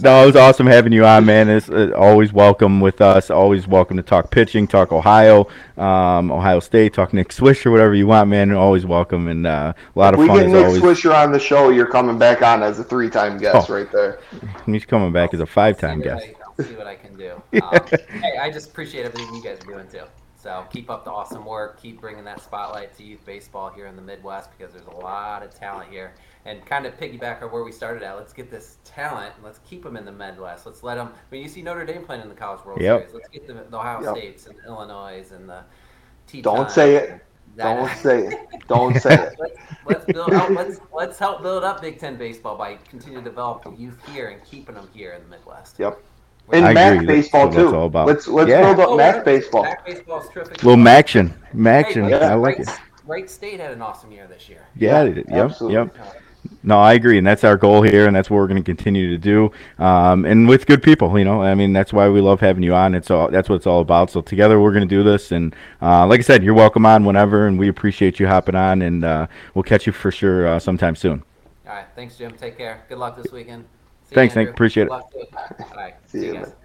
no, it was awesome having you on, man. It's uh, always welcome with us. Always welcome to talk pitching, talk Ohio, um, Ohio State, talk Nick Swisher whatever you want, man. Always welcome and uh, a lot of we fun get Nick always. Swisher on the show. You're coming back on as a three-time guest, Oh. right there. He's coming back as a five-time see what guest. See what I can do. Um, hey, I just appreciate everything you guys are doing too. So keep up the awesome work. Keep bringing that spotlight to youth baseball here in the Midwest because there's a lot of talent here. And kind of piggyback on where we started at. Let's get this talent and let's keep them in the Midwest. Let's let them. I mean, you see Notre Dame playing in the College World Yep. Series. Let's get the, the Ohio Yep. States and Illinois and the. T. Don't say it. Don't say it. Don't say it. let's, let's build out, let's let's help build up Big Ten baseball by continuing to develop the youth here and keeping them here in the Midwest. Yep. And I MAC agree. That's baseball what it's too. all about. Let's let's Yeah. build up Oh, MAC yeah. baseball. MAC baseball is terrific. Little Maction. Maction. Hey, I like Wright- it. Wright State had an awesome year this year. Yeah, Yeah, it- yep, absolutely. yep. No, I agree, and that's our goal here, and that's what we're going to continue to do, um, and with good people. You know, I mean, that's why we love having you on. It's all that's what it's all about. So together, we're going to do this, and uh, like I said, you're welcome on whenever, and we appreciate you hopping on, and uh, we'll catch you for sure uh, sometime soon. All right, thanks, Jim. Take care. Good luck this weekend. See you, Thanks, Nick. Appreciate it. luck, too. All right, See see you, you guys. man.